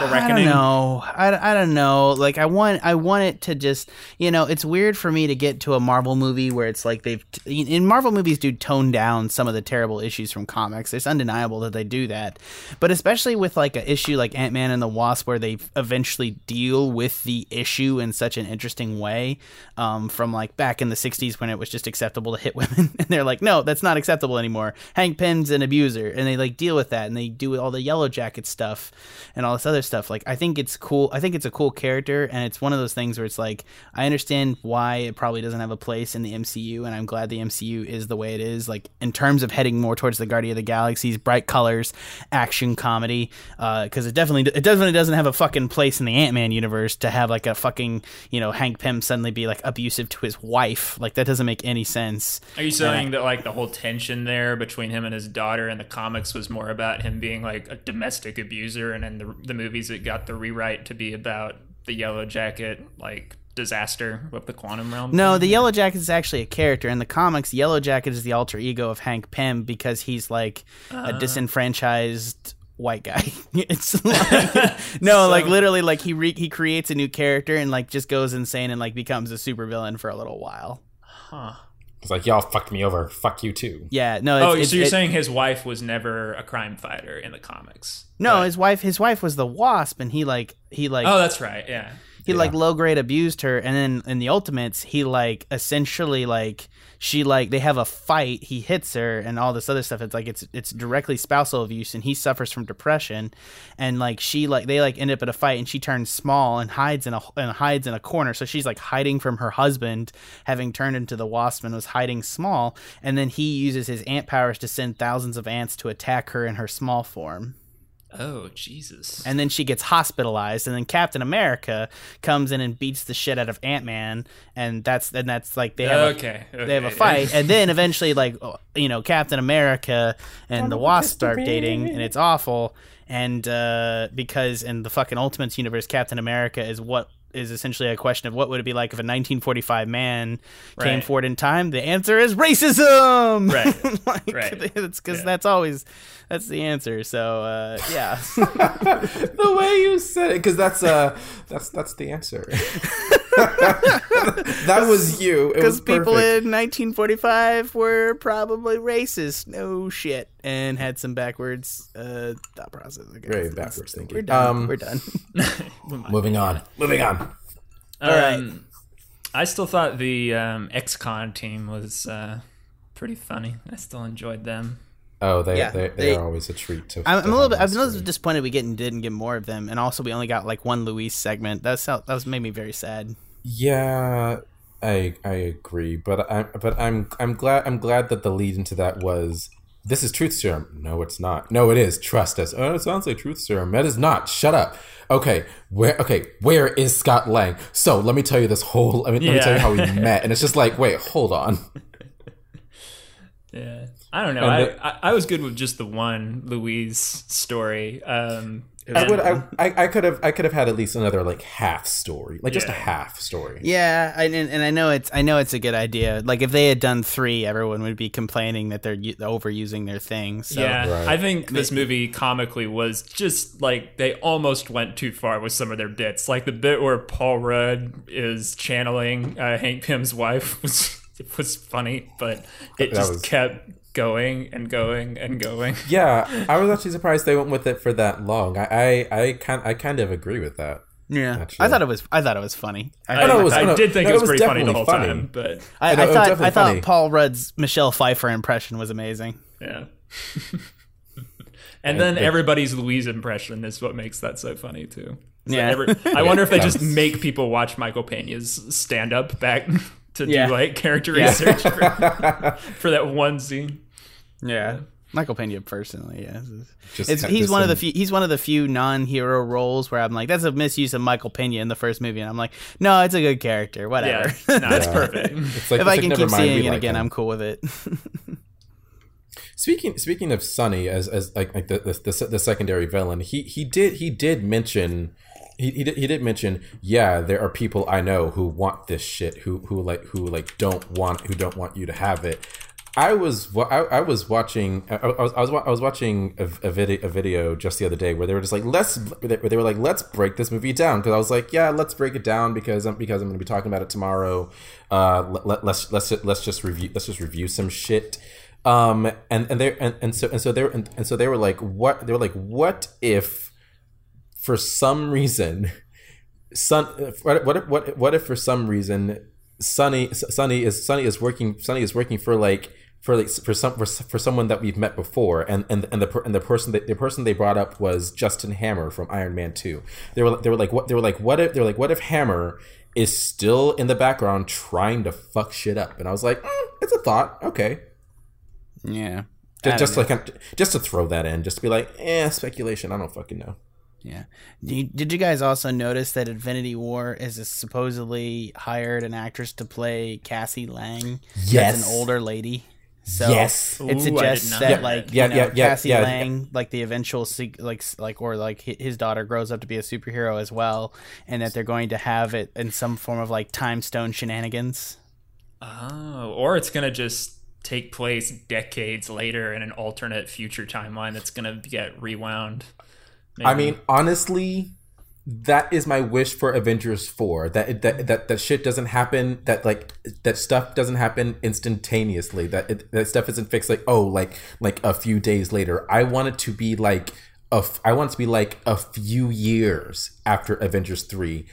[SPEAKER 4] I The
[SPEAKER 1] I don't know. I, I don't know. Like I want I want it to just you know it's weird for me to get to a Marvel movie where it's like they've in Marvel movies do tone down some of the terrible issues from comics. It's undeniable that they do that, but especially with like an issue like Ant Man and the Wasp where they eventually deal with the issue in such an interesting way. Um, from like back in the '60s when it was just acceptable to hit women, and they're like, no, that's not acceptable anymore. Hank Pym's an abuser, and they like deal with that, and they do all the Yellow Jacket stuff and all this other stuff. Like I think it's cool. I think it's a cool character, and it's one of those things where it's like I understand why it probably doesn't have a place in the MCU, and I'm glad the MCU is the way it is. Like in terms of heading more towards the Guardian of the Galaxies, bright colors, action comedy, uh, because it definitely it definitely doesn't have a fucking place in the Ant Man universe to have like a fucking you know Hank Pym suddenly be like abusive to his wife. Like that doesn't make any sense.
[SPEAKER 4] Are you saying that like the whole tension there between him and his daughter in the comics was more about him being like a domestic abuser, and in the the movies it got the rewrite to be about the Yellow Jacket like disaster with the quantum realm?
[SPEAKER 1] No, the Yellow Jacket is actually a character in the comics. Yellow Jacket is the alter ego of Hank Pym because he's like a uh. disenfranchised white guy. it's like no, like literally, like he re- he creates a new character and like just goes insane and like becomes a supervillain for a little while.
[SPEAKER 2] It's like y'all fucked me over. Fuck you too.
[SPEAKER 1] Yeah, no. It's,
[SPEAKER 4] Oh,
[SPEAKER 1] it's-
[SPEAKER 4] so you're
[SPEAKER 1] it-
[SPEAKER 4] saying his wife was never a crime fighter in the comics?
[SPEAKER 1] no?
[SPEAKER 4] But-
[SPEAKER 1] His wife, his wife was the Wasp, and he like he like
[SPEAKER 4] Oh, that's right. Yeah.
[SPEAKER 1] He like low grade abused her and then in the ultimates he like essentially like she like they have a fight he hits her and all this other stuff. It's like it's it's directly spousal abuse and he suffers from depression and like she like they like end up at a fight and she turns small and hides in a and hides in a corner. So she's like hiding from her husband having turned into the wasp and was hiding small and then he uses his ant powers to send thousands of ants to attack her in her small form
[SPEAKER 4] Oh, Jesus.
[SPEAKER 1] and then she gets hospitalized and then captain america comes in and beats the shit out of ant-man and that's and that's like they have
[SPEAKER 4] okay.
[SPEAKER 1] a, they have a fight and then eventually like oh, you know captain america and the wasp start dating and it's awful and uh because in the fucking ultimates universe captain america is what is essentially a question of what would it be like if a 1945 man came forward in time the answer is racism
[SPEAKER 4] Right.
[SPEAKER 1] like,
[SPEAKER 4] Right.
[SPEAKER 1] it's because
[SPEAKER 4] Yeah.
[SPEAKER 1] that's always that's the answer so uh yeah
[SPEAKER 2] The way you said it, because that's uh, that's that's the answer. That was you.
[SPEAKER 1] Because people in 1945 were probably racist. No shit. And had some backwards uh, thought process. I guess.
[SPEAKER 2] Very backwards thinking.
[SPEAKER 1] We're done.
[SPEAKER 2] Um,
[SPEAKER 1] We're done.
[SPEAKER 2] Moving on. Moving on.
[SPEAKER 4] All
[SPEAKER 1] right.
[SPEAKER 4] I still thought the um, XCon team was uh, pretty funny. I still enjoyed them.
[SPEAKER 2] Oh, they
[SPEAKER 1] Yeah,
[SPEAKER 2] they,
[SPEAKER 1] they-
[SPEAKER 2] they are always a treat to.
[SPEAKER 1] I'm,
[SPEAKER 2] to
[SPEAKER 1] I'm a little bit. I'm a little disappointed we getting didn't get more of them, and also we only got like one Luis segment. That's that was made me very sad.
[SPEAKER 2] Yeah, I I agree, but I'm but I'm I'm glad I'm glad that the lead into that was this is truth serum. No, it's not. No, it is. Trust us. Oh, it sounds like truth serum. That is not. Shut up. Okay, where okay, where is Scott Lang? So let me tell you this whole. I mean, let me tell you how we met, and it's just like, wait, hold on.
[SPEAKER 4] Yeah, I don't know. I,
[SPEAKER 2] the-
[SPEAKER 4] I I was good with just the one Luis story. Um,
[SPEAKER 2] I would. I, I I could have. I could have had at least another like half story, like just a half story.
[SPEAKER 1] Yeah, I, and, and I know it's I know it's a good idea. Like if they had done three, everyone would be complaining that they're u- overusing their things. So.
[SPEAKER 4] yeah,
[SPEAKER 2] Right.
[SPEAKER 4] I think this movie comically was just like they almost went too far with some of their bits. Like the bit where Paul Rudd is channeling uh, Hank Pym's wife was it was funny, but it
[SPEAKER 2] That
[SPEAKER 4] just
[SPEAKER 2] was-
[SPEAKER 4] kept going and going and going.
[SPEAKER 2] Yeah, I was actually surprised they went with it for that long. I I I kind I kind of agree with that.
[SPEAKER 1] Yeah,
[SPEAKER 2] Actually.
[SPEAKER 1] I thought it was. I thought it was funny. I,
[SPEAKER 4] I,
[SPEAKER 2] it was-
[SPEAKER 4] I
[SPEAKER 2] no,
[SPEAKER 4] did think
[SPEAKER 2] no,
[SPEAKER 4] it was,
[SPEAKER 2] it was
[SPEAKER 4] pretty funny the whole
[SPEAKER 2] funny.
[SPEAKER 4] time, but
[SPEAKER 1] I,
[SPEAKER 2] I
[SPEAKER 1] I thought. I thought
[SPEAKER 2] funny.
[SPEAKER 1] Paul Rudd's Michelle Pfeiffer impression was amazing.
[SPEAKER 4] yeah. and then everybody's Luis impression is what makes that so funny too. So
[SPEAKER 1] Yeah.
[SPEAKER 4] every- I wonder if they just make people watch Michael Pena's stand up back to
[SPEAKER 1] Yeah.
[SPEAKER 4] do like character
[SPEAKER 1] Yeah.
[SPEAKER 4] research for, for that one scene.
[SPEAKER 1] Yeah, Michael Pena personally. Yeah,
[SPEAKER 2] Just
[SPEAKER 1] it's, he's
[SPEAKER 2] this
[SPEAKER 1] one of the few. He's one of the few non-hero roles where I'm like, that's a misuse of Michael Pena in the first movie, and I'm like, no, it's a good character. Whatever.
[SPEAKER 4] Yeah, no, it's
[SPEAKER 2] Yeah.
[SPEAKER 4] perfect.
[SPEAKER 2] It's like,
[SPEAKER 1] if
[SPEAKER 2] it's
[SPEAKER 1] I can
[SPEAKER 2] never
[SPEAKER 1] keep
[SPEAKER 2] mind,
[SPEAKER 1] seeing it
[SPEAKER 2] like
[SPEAKER 1] again,
[SPEAKER 2] him.
[SPEAKER 1] I'm cool with it.
[SPEAKER 2] Speaking speaking of Sonny as as like like the the, the, the secondary villain, he he did he did mention he, he did, he did mention yeah there are people I know who want this shit who who like who like don't want who don't want you to have it. I was I, I was watching I, I was I was, watching a, a video a video just the other day where they were just like let's they were like let's break this movie down because I was like yeah let's break it down because I'm because I'm going to be talking about it tomorrow. Uh, let, let, let's let's let's just review let's just review some shit. Um, and and they and, and so and so they were and, and so they were like what they were like what if for some reason Sun what what what what if for some reason Sonny Sonny is Sonny is working Sonny is working for like for like for some for, for someone that we've met before and and and the and the person that the person they brought up was Justin Hammer from Iron Man 2. They were they were like what they were like what if they were like what if Hammer is still in the background trying to fuck shit up and I was like mm, it's a thought okay
[SPEAKER 1] Yeah.
[SPEAKER 2] just, just like just to throw that in just to be like eh speculation I don't fucking know
[SPEAKER 1] Yeah. Did you, did you guys also notice that Infinity War is a supposedly hired an actress to play Cassie Lang?
[SPEAKER 2] Yes.
[SPEAKER 1] That's an older lady. So
[SPEAKER 2] Yes.
[SPEAKER 1] it
[SPEAKER 4] Ooh, I
[SPEAKER 1] suggests
[SPEAKER 4] did not
[SPEAKER 1] that
[SPEAKER 4] know
[SPEAKER 1] like
[SPEAKER 4] that.
[SPEAKER 2] Yeah,
[SPEAKER 1] you know,
[SPEAKER 2] yeah, yeah,
[SPEAKER 1] Cassie
[SPEAKER 2] yeah.
[SPEAKER 1] Lang, like the eventual like like or like his daughter grows up to be a superhero as well, and that they're going to have it in some form of like time stone shenanigans.
[SPEAKER 4] Oh, or it's gonna just take place decades later in an alternate future timeline that's gonna get rewound.
[SPEAKER 2] I mean, honestly, that is my wish for Avengers Four. That that that that shit doesn't happen. That like that stuff doesn't happen instantaneously. That it, that stuff isn't fixed like oh like like a few days later. I want it to be like a f- I want it to be like a few years after Avengers Three.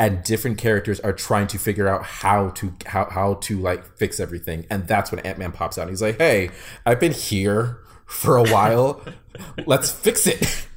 [SPEAKER 2] And different characters are trying to figure out how to how, how to like fix everything, and that's when Ant Man pops out. and He's like, "Hey, I've been here for a while. Let's fix it."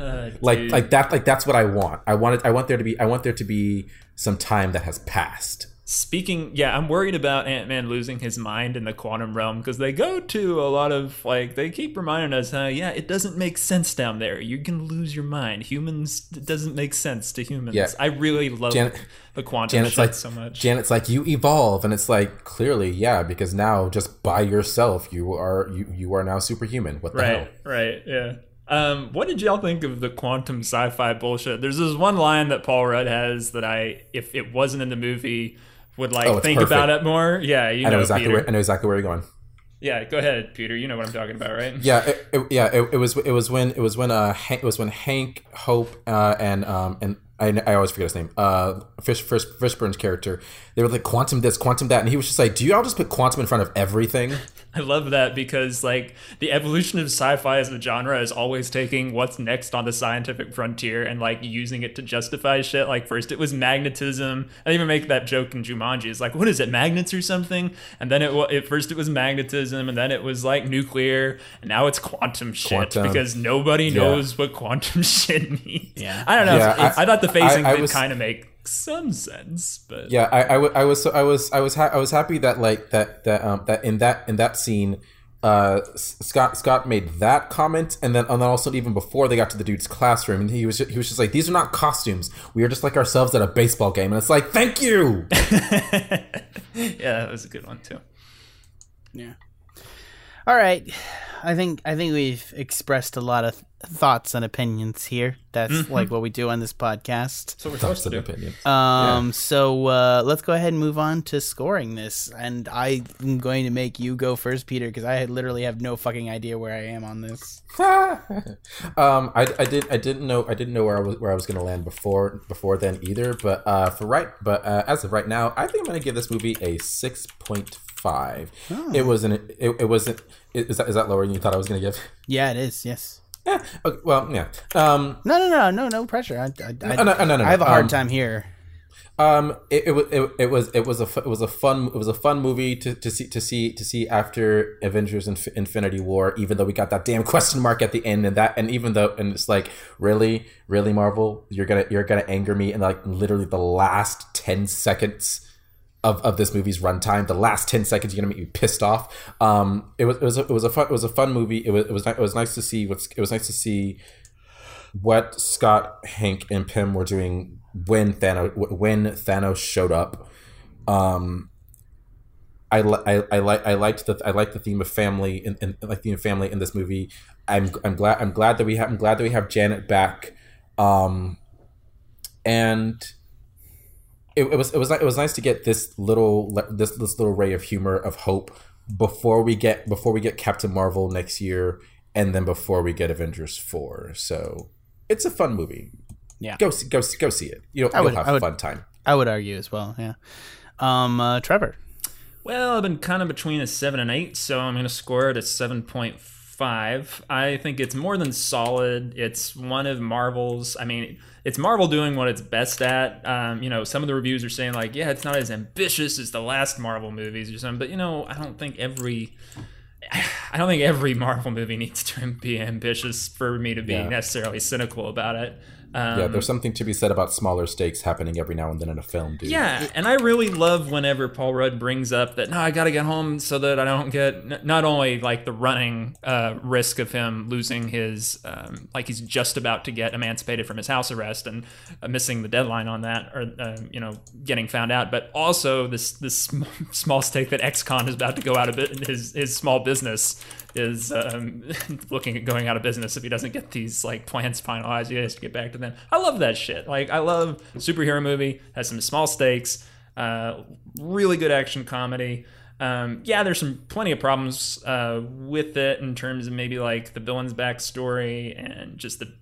[SPEAKER 4] Uh,
[SPEAKER 2] like
[SPEAKER 4] dude.
[SPEAKER 2] like that like that's what i want i want it i want there to be i want there to be some time that has passed
[SPEAKER 4] Speaking, yeah, I'm worried about Ant Man losing his mind in the quantum realm because they go to a lot of like they keep reminding us, huh? Yeah, it doesn't make sense down there. You can lose your mind. Humans, it doesn't make sense to humans.
[SPEAKER 2] Yeah.
[SPEAKER 4] I really love
[SPEAKER 2] Janet-
[SPEAKER 4] the quantum
[SPEAKER 2] janet's like
[SPEAKER 4] so much.
[SPEAKER 2] janet's like you evolve and it's like clearly yeah because now just by yourself you are you, you are now superhuman what the hell
[SPEAKER 4] right, right, yeah. Um, what did y'all think of the quantum sci-fi bullshit? There's this one line that Paul Rudd has that I, if it wasn't in the movie, would like
[SPEAKER 2] Oh,
[SPEAKER 4] think
[SPEAKER 2] perfect.
[SPEAKER 4] about it more. Yeah, you
[SPEAKER 2] i know
[SPEAKER 4] know,
[SPEAKER 2] exactly
[SPEAKER 4] Peter.
[SPEAKER 2] where i know exactly where you're going
[SPEAKER 4] Yeah, go ahead, Peter. You know what I'm talking about, right?
[SPEAKER 2] yeah it, it- yeah it, it was it was when it was when uh hank, it was when hank hope uh and um and I, I always forget his name. Uh, Fish, Fish, Fishburne's character. They were like quantum this, quantum that, and he was just like, "Do you all just put quantum in front of everything?"
[SPEAKER 4] I love that because like the evolution of sci-fi as a genre is always taking what's next on the scientific frontier and like using it to justify shit. Like first it was magnetism. I even make that joke in Jumanji. It's like what is it, magnets or something? And then it wa- at first it was magnetism, and then it was like nuclear, and now it's quantum shit
[SPEAKER 2] Quantum.
[SPEAKER 4] because nobody
[SPEAKER 2] Yeah.
[SPEAKER 4] knows what quantum shit means.
[SPEAKER 1] Yeah.
[SPEAKER 4] I don't know.
[SPEAKER 2] Yeah,
[SPEAKER 4] It's-
[SPEAKER 2] I-
[SPEAKER 4] I, thought the phasing
[SPEAKER 2] I- I
[SPEAKER 4] did kind of make some sense, but
[SPEAKER 2] Yeah, I, I, w- I was so I was I was ha- I was happy that like that that um that in that in that scene, uh Scott Scott made that comment and then and then also even before they got to the dude's classroom and he was just, he was just like these are not costumes we are just like ourselves at a baseball game and it's like thank you
[SPEAKER 4] yeah, that was a good one too.
[SPEAKER 1] Yeah. All right. I think I think we've expressed a lot of th- thoughts and opinions here. That's like what we do on this podcast.
[SPEAKER 4] So we're
[SPEAKER 2] Thoughts
[SPEAKER 4] supposed to
[SPEAKER 2] and opinions.
[SPEAKER 1] Um, so uh, let's go ahead and move on to scoring this. And I'm going to make you go first, Peter, because I literally have no fucking idea where I am on this.
[SPEAKER 2] um, I, I did I didn't know I didn't know where I was where I was gonna land before before then either. But uh, for right, but uh, as of right now, I think I'm gonna give this movie a six point five. It wasn't. It, it wasn't. Is that is that lower than you thought I was gonna give?
[SPEAKER 1] Yeah, it is. Yes.
[SPEAKER 2] Yeah. Okay, well, yeah. Um,
[SPEAKER 1] No, no, no, no, no pressure. I, I, I,
[SPEAKER 2] no, no, no, no,
[SPEAKER 1] I have a hard
[SPEAKER 2] um,
[SPEAKER 1] time here.
[SPEAKER 2] Um, it, it was it, it was it was a it was a fun it was a fun movie to, to see to see to see after Avengers Inf- Infinity War. Even though we got that damn question mark at the end, and that and even though and it's like really really Marvel, you're gonna you're gonna anger me in like literally the last ten seconds of, of this movie's runtime. The last ten seconds, you're gonna make me pissed off. Um, it was it was a, it was a fun it was a fun movie. It was it was it was nice to see what's it was nice to see what Scott, Hank, and Pym were doing when Thanos when Thanos showed up. Um, I, li- I, I like I liked the I like the theme of family and, and like the family in this movie. I'm I'm glad I'm glad that we have I'm glad that we have Janet back. Um, and it, it was it was it was nice to get this little this this little ray of humor of hope before we get before we get Captain Marvel next year, and then before we get Avengers four. So it's a fun movie.
[SPEAKER 1] Yeah.
[SPEAKER 2] go see, go go see it. You'll,
[SPEAKER 1] I
[SPEAKER 2] you'll
[SPEAKER 1] would-
[SPEAKER 2] have
[SPEAKER 1] I
[SPEAKER 2] a
[SPEAKER 1] would-
[SPEAKER 2] fun time.
[SPEAKER 1] I would argue as well. Yeah. Um, uh, Trevor.
[SPEAKER 4] Well, I've been kind of between a 7 and 8, so I'm going to score it at 7.5. I think it's more than solid. It's one of Marvel's, I mean, it's Marvel doing what it's best at. Um, you know, some of the reviews are saying, like, yeah, it's not as ambitious as the last Marvel movies or something, but, you know, I don't think every. I don't think every Marvel movie needs to be ambitious for me to be
[SPEAKER 2] Yeah.
[SPEAKER 4] necessarily cynical about it. Um,
[SPEAKER 2] Yeah, there's something to be said about smaller stakes happening every now and then in a film, dude.
[SPEAKER 4] yeah, and I really love whenever Paul Rudd brings up that no, I got to get home so that I don't get n- not only like the running uh, risk of him losing his um, like he's just about to get emancipated from his house arrest and uh, missing the deadline on that or uh, you know getting found out, but also this this small stake that XCon is about to go out of his his small business is um, looking at going out of business if he doesn't get these like plans finalized. He has to get back to them. I love that shit. Like I love superhero movie has some small stakes, uh, really good action comedy. Um, yeah, there's some plenty of problems uh, with it in terms of maybe like the villain's backstory and just the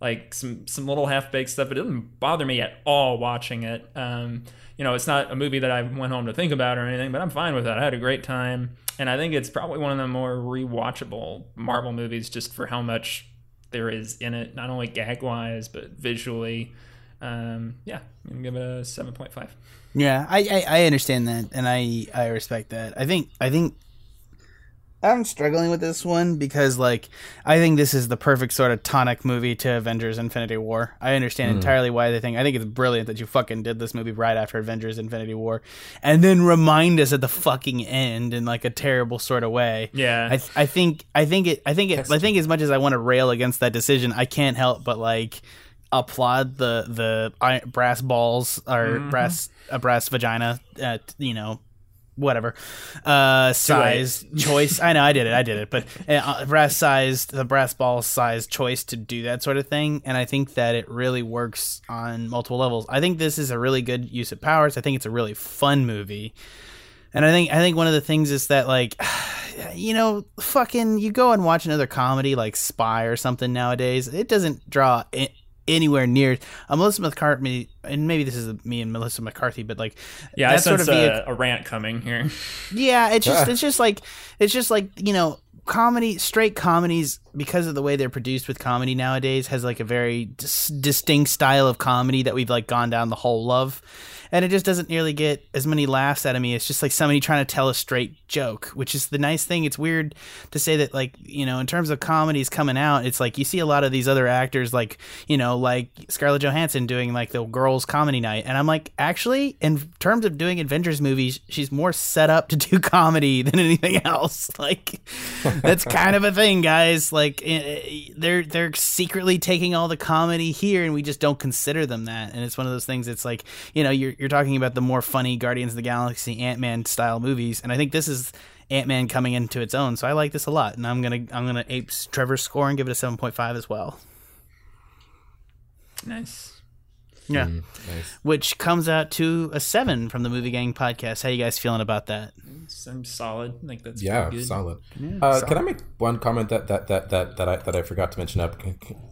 [SPEAKER 4] like some some little half baked stuff. But It didn't bother me at all watching it. Um, you know, it's not a movie that I went home to think about or anything, but I'm fine with that. I had a great time, and I think it's probably one of the more rewatchable Marvel movies just for how much there is in it, not only gag wise but visually. Um, yeah, I'm gonna give it a seven point five.
[SPEAKER 1] Yeah, I, I I understand that, and I I respect that. I think I think I'm struggling with this one because like I think this is the perfect sort of tonic movie to Avengers: Infinity War. I understand entirely why they think. I think it's brilliant that you fucking did this movie right after Avengers: Infinity War, and then remind us at the fucking end in like a terrible sort of way.
[SPEAKER 4] Yeah.
[SPEAKER 1] I th- I think I think it I think it I think as much as I want to rail against that decision, I can't help but like applaud the the brass balls or brass a brass vagina uh, you know whatever. Uh size choice. I know i did it i did it. But uh, brass sized the brass ball size choice to do that sort of thing. And i think that it really works on multiple levels. I think this is a really good use of powers. I think it's a really fun movie. And I think I think one of the things is that like you know fucking you go and watch another comedy like Spy or something nowadays it doesn't draw anywhere near uh, Melissa McCarthy and maybe this is me and Melissa McCarthy but like
[SPEAKER 4] Yeah, I
[SPEAKER 1] sort
[SPEAKER 4] sense
[SPEAKER 1] of vehicle-
[SPEAKER 4] a, a rant coming here.
[SPEAKER 1] yeah, it's just it's just like it's just like you know comedy straight comedies because of the way they're produced with comedy nowadays has like a very dis- distinct style of comedy that we've like gone down the whole of and it just doesn't nearly get as many laughs out of me. It's just like somebody trying to tell a straight joke which is the nice thing. It's weird to say that like you know in terms of comedies coming out it's like you see a lot of these other actors like you know like Scarlett Johansson doing like the girls comedy night. And I'm like actually in terms of doing Avengers movies she's more set up to do comedy than anything else. Like that's kind of a thing guys. like eh, eh, they're they're secretly taking all the comedy here and we just don't consider them that and it's one of those things it's like you know you're you're talking about the more funny Guardians of the Galaxy Ant-Man style movies and I think this is Ant-Man coming into its own so I like this a lot and I'm to I'm to ape Trevor's score and give it a 7.5 as well
[SPEAKER 4] nice.
[SPEAKER 1] Yeah
[SPEAKER 2] Nice.
[SPEAKER 1] which comes out to a 7 from the Movie Gang podcast how you guys feeling about that
[SPEAKER 4] I'm solid. I think that's
[SPEAKER 2] Yeah,
[SPEAKER 4] pretty good.
[SPEAKER 2] solid. uh, Can I make one comment that that that that that I that I forgot to mention up?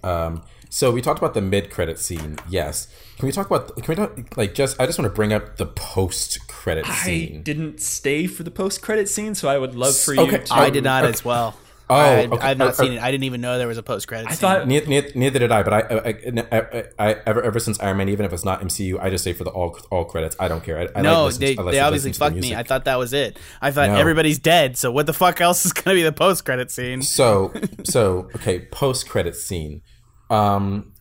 [SPEAKER 2] Um, so we talked about the mid credit scene. Yes. Can we talk about? Can we talk like just? I just want to bring up the post credit
[SPEAKER 4] I
[SPEAKER 2] scene.
[SPEAKER 4] didn't stay for the post credit scene, so I would love for you.
[SPEAKER 2] Okay,
[SPEAKER 4] to,
[SPEAKER 1] I did not
[SPEAKER 2] okay.
[SPEAKER 1] as well
[SPEAKER 2] Oh,
[SPEAKER 1] I,
[SPEAKER 2] okay.
[SPEAKER 1] I've not
[SPEAKER 2] Uh,
[SPEAKER 1] seen it I didn't even know there was a post credit scene.
[SPEAKER 4] I thought
[SPEAKER 2] Neither, neither, neither did I, but I, I, I, I, I ever ever since Iron Man, even if it's not MCU, I just say for the all all credits. I don't care. I, I
[SPEAKER 1] No,
[SPEAKER 2] like
[SPEAKER 1] they,
[SPEAKER 2] I like
[SPEAKER 1] they obviously
[SPEAKER 2] listen to the
[SPEAKER 1] fucked me. I thought that was it. I thought
[SPEAKER 2] No.
[SPEAKER 1] everybody's dead. So what the fuck else is going to be the post credit scene?
[SPEAKER 2] So so okay, post credit scene. Um,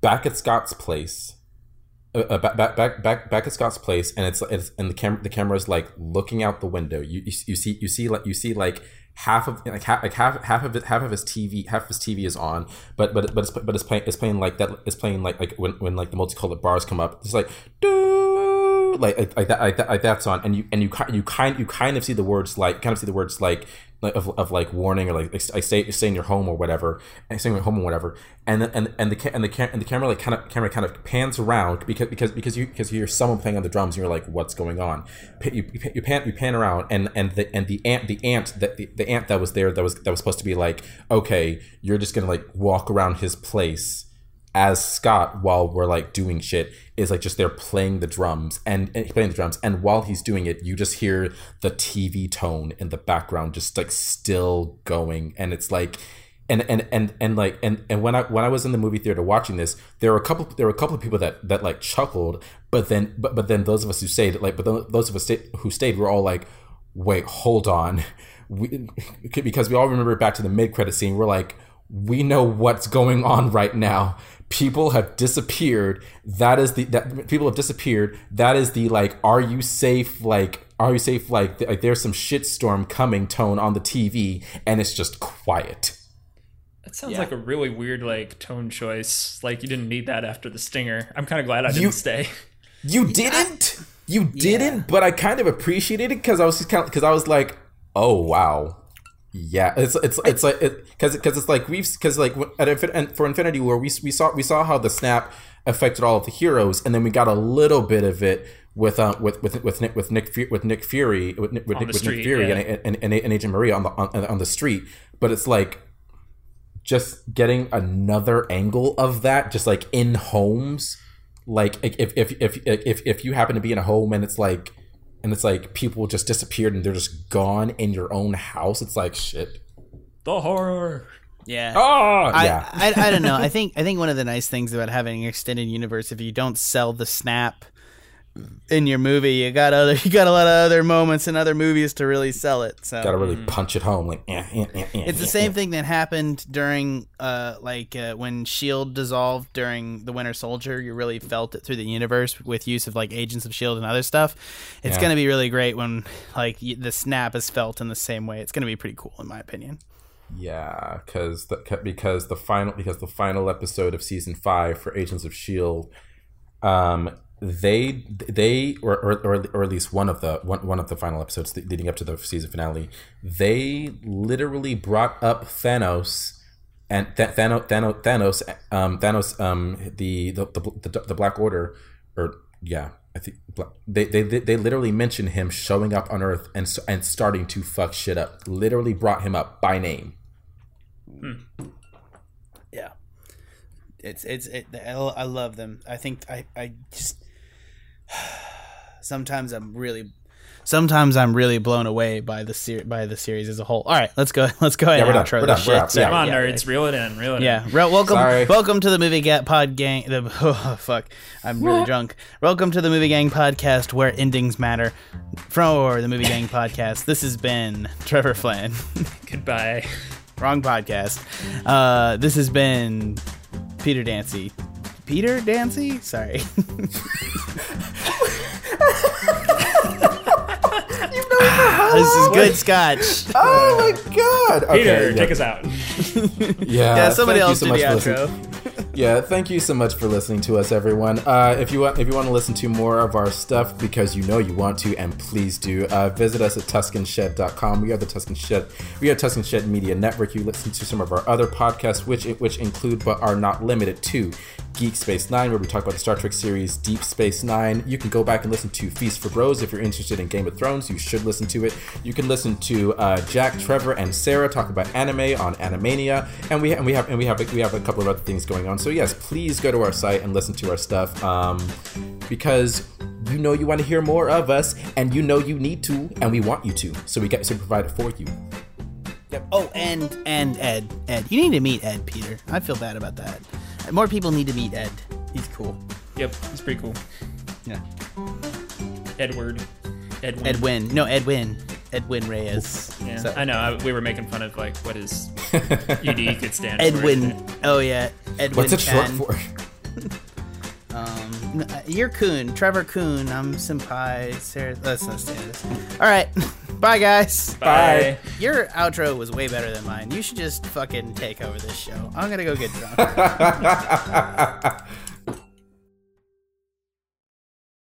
[SPEAKER 2] back at Scott's place. Uh, uh, back, back back back back at Scott's place, and it's it's and the camera the camera's like looking out the window. You, you you see you see like you see like half of like half like half half of it half of his TV half of his TV is on, but but but it's but it's playing it's playing like that it's playing like like when when like the multicolored bars come up. It's like doo like like, that like that like that's on, and you and you ki- you kind you kind of see the words like kind of see the words like of, of like warning or like, like stay stay in your home or whatever, and stay in your home or whatever, and and and the and the and the camera like kind of camera kind of pans around because because because you because you hear someone playing on the drums and you're like what's going on, you, you, you pan you pan around and and the and the ant the ant that the, the ant that was there that was that was supposed to be like okay you're just gonna like walk around his place as Scott while we're like doing shit is like just there playing the drums and, and playing the drums. And while he's doing it you just hear the TV tone in the background just like still going. And it's like and and and and like and and when I when I was in the movie theater watching this there were a couple there were a couple of people that that like chuckled. But then but but then those of us who stayed like but those of us who stayed were all like wait hold on. We, because we all remember back to the mid credit scene. We're like we know what's going on right now people have disappeared that is the that people have disappeared that is the like are you safe like are you safe like, like there's some shitstorm coming tone on the tv and it's just quiet.
[SPEAKER 4] That sounds like a really weird like tone choice. Like you didn't need that after the stinger. I'm kind of glad I didn't
[SPEAKER 2] You-
[SPEAKER 4] stay.
[SPEAKER 2] you didn't? You didn't? But i kind of appreciated it because i was just kind of because i was like oh wow yeah it's it's it's like because because it's like we've because like at Infin- and for infinity war we, we saw we saw how the snap affected all of the heroes and then we got a little bit of it with uh with with with Nick with Nick Fu- with Nick Fury with Nick, with, Nick, with Nick Fury
[SPEAKER 4] yeah.
[SPEAKER 2] and, and, and and Agent Maria on the on, on the street but it's like just getting another angle of that just like in homes like if if if if if you happen to be in a home and it's like and it's like people just disappeared and they're just gone in your own house it's like shit
[SPEAKER 4] The horror.
[SPEAKER 1] Yeah.
[SPEAKER 2] oh
[SPEAKER 1] I,
[SPEAKER 2] yeah
[SPEAKER 1] I, I don't know. I think I think one of the nice things about having an extended universe, if you don't sell the snap in your movie, you got other you got a lot of other moments in other movies to really sell it. So
[SPEAKER 2] gotta really punch it home like eh, eh, eh, eh,
[SPEAKER 1] it's the
[SPEAKER 2] eh,
[SPEAKER 1] same
[SPEAKER 2] eh.
[SPEAKER 1] thing that happened during uh like uh, when Shield dissolved during the Winter Soldier. You really felt it through the universe with use of like Agents of Shield and other stuff. It's
[SPEAKER 2] Yeah.
[SPEAKER 1] gonna be really great when like y- the snap is felt in the same way. It's gonna be pretty cool in my opinion.
[SPEAKER 2] yeah because the because the final because the final episode of season five for agents of shield um they they or or, or, or at least one of the one, one of the final episodes leading up to the season finale they literally brought up thanos and Th- Thanos, Thanos, Thanos, um, Thanos, um, the the, the the the Black Order, or yeah, I think they they they they literally mentioned him showing up on Earth and and starting to fuck shit up. Literally brought him up by name.
[SPEAKER 1] Yeah, it's it's it, I I love them. I think I I just sometimes I'm really sometimes I'm really blown away by the ser- by the series as a whole. All right, let's go let's go ahead
[SPEAKER 2] Yeah,
[SPEAKER 1] and
[SPEAKER 2] done,
[SPEAKER 1] outro
[SPEAKER 2] we're
[SPEAKER 1] this shit.
[SPEAKER 2] out,
[SPEAKER 1] Sorry,
[SPEAKER 2] yeah.
[SPEAKER 4] Come on,
[SPEAKER 1] yeah,
[SPEAKER 4] nerds, reel it in, reel it
[SPEAKER 1] Yeah,
[SPEAKER 4] in.
[SPEAKER 1] Re- welcome,
[SPEAKER 2] Sorry.
[SPEAKER 1] welcome to the movie Ga- pod gang. The oh, fuck, I'm really drunk. Welcome to the movie gang podcast where endings matter. For the movie gang podcast, this has been Trevor Flynn.
[SPEAKER 4] Goodbye.
[SPEAKER 1] Wrong podcast. Uh, this has been Peter Dancy. Peter Dancy? Sorry. this is good scotch.
[SPEAKER 2] Oh my god! Okay,
[SPEAKER 4] Peter,
[SPEAKER 2] yeah,
[SPEAKER 4] take us out.
[SPEAKER 2] Yeah,
[SPEAKER 1] Yeah, somebody else
[SPEAKER 2] so
[SPEAKER 1] do
[SPEAKER 2] much
[SPEAKER 1] the outro.
[SPEAKER 2] Yeah, thank you so much for listening to us, everyone. Uh, if you want, if you want to listen to more of our stuff, because you know you want to, and please do, uh, visit us at TuscanShed.com. We are the Tuscan Shed. We are Tuscan Shed Media Network. You listen to some of our other podcasts, which which include but are not limited to Geek Space Nine, where we talk about the Star Trek series Deep Space Nine. You can go back and listen to Feast for Bros if you're interested in Game of Thrones. You should listen to it. You can listen to uh, Jack, Trevor, and Sarah talk about anime on Animania, and we and we have and we have we have a couple of other things going on. So yes, please go to our site and listen to our stuff, um, because you know you want to hear more of us, and you know you need to, and we want you to. So we get to provide it for you.
[SPEAKER 1] Yep. Oh, and and Ed. Ed, you need to meet Ed, Peter. I feel bad about that. More people need to meet Ed. He's cool.
[SPEAKER 4] Yep, he's pretty cool.
[SPEAKER 1] Yeah.
[SPEAKER 4] Edward. Edwin.
[SPEAKER 1] Edwin. No, Edwin. Edwin Reyes.
[SPEAKER 4] Yeah,
[SPEAKER 1] So-
[SPEAKER 4] I know. I, we were making fun of like what is his ED could stand for.
[SPEAKER 1] Edwin. Oh yeah, Edwin.
[SPEAKER 2] What's it short for?
[SPEAKER 1] Um, you're Coon, Trevor Coon. I'm Senpai. Sarah. Let's not say this. All right, bye guys.
[SPEAKER 4] Bye.
[SPEAKER 1] Your outro was way better than mine. You should just fucking take over this show. I'm gonna go get drunk.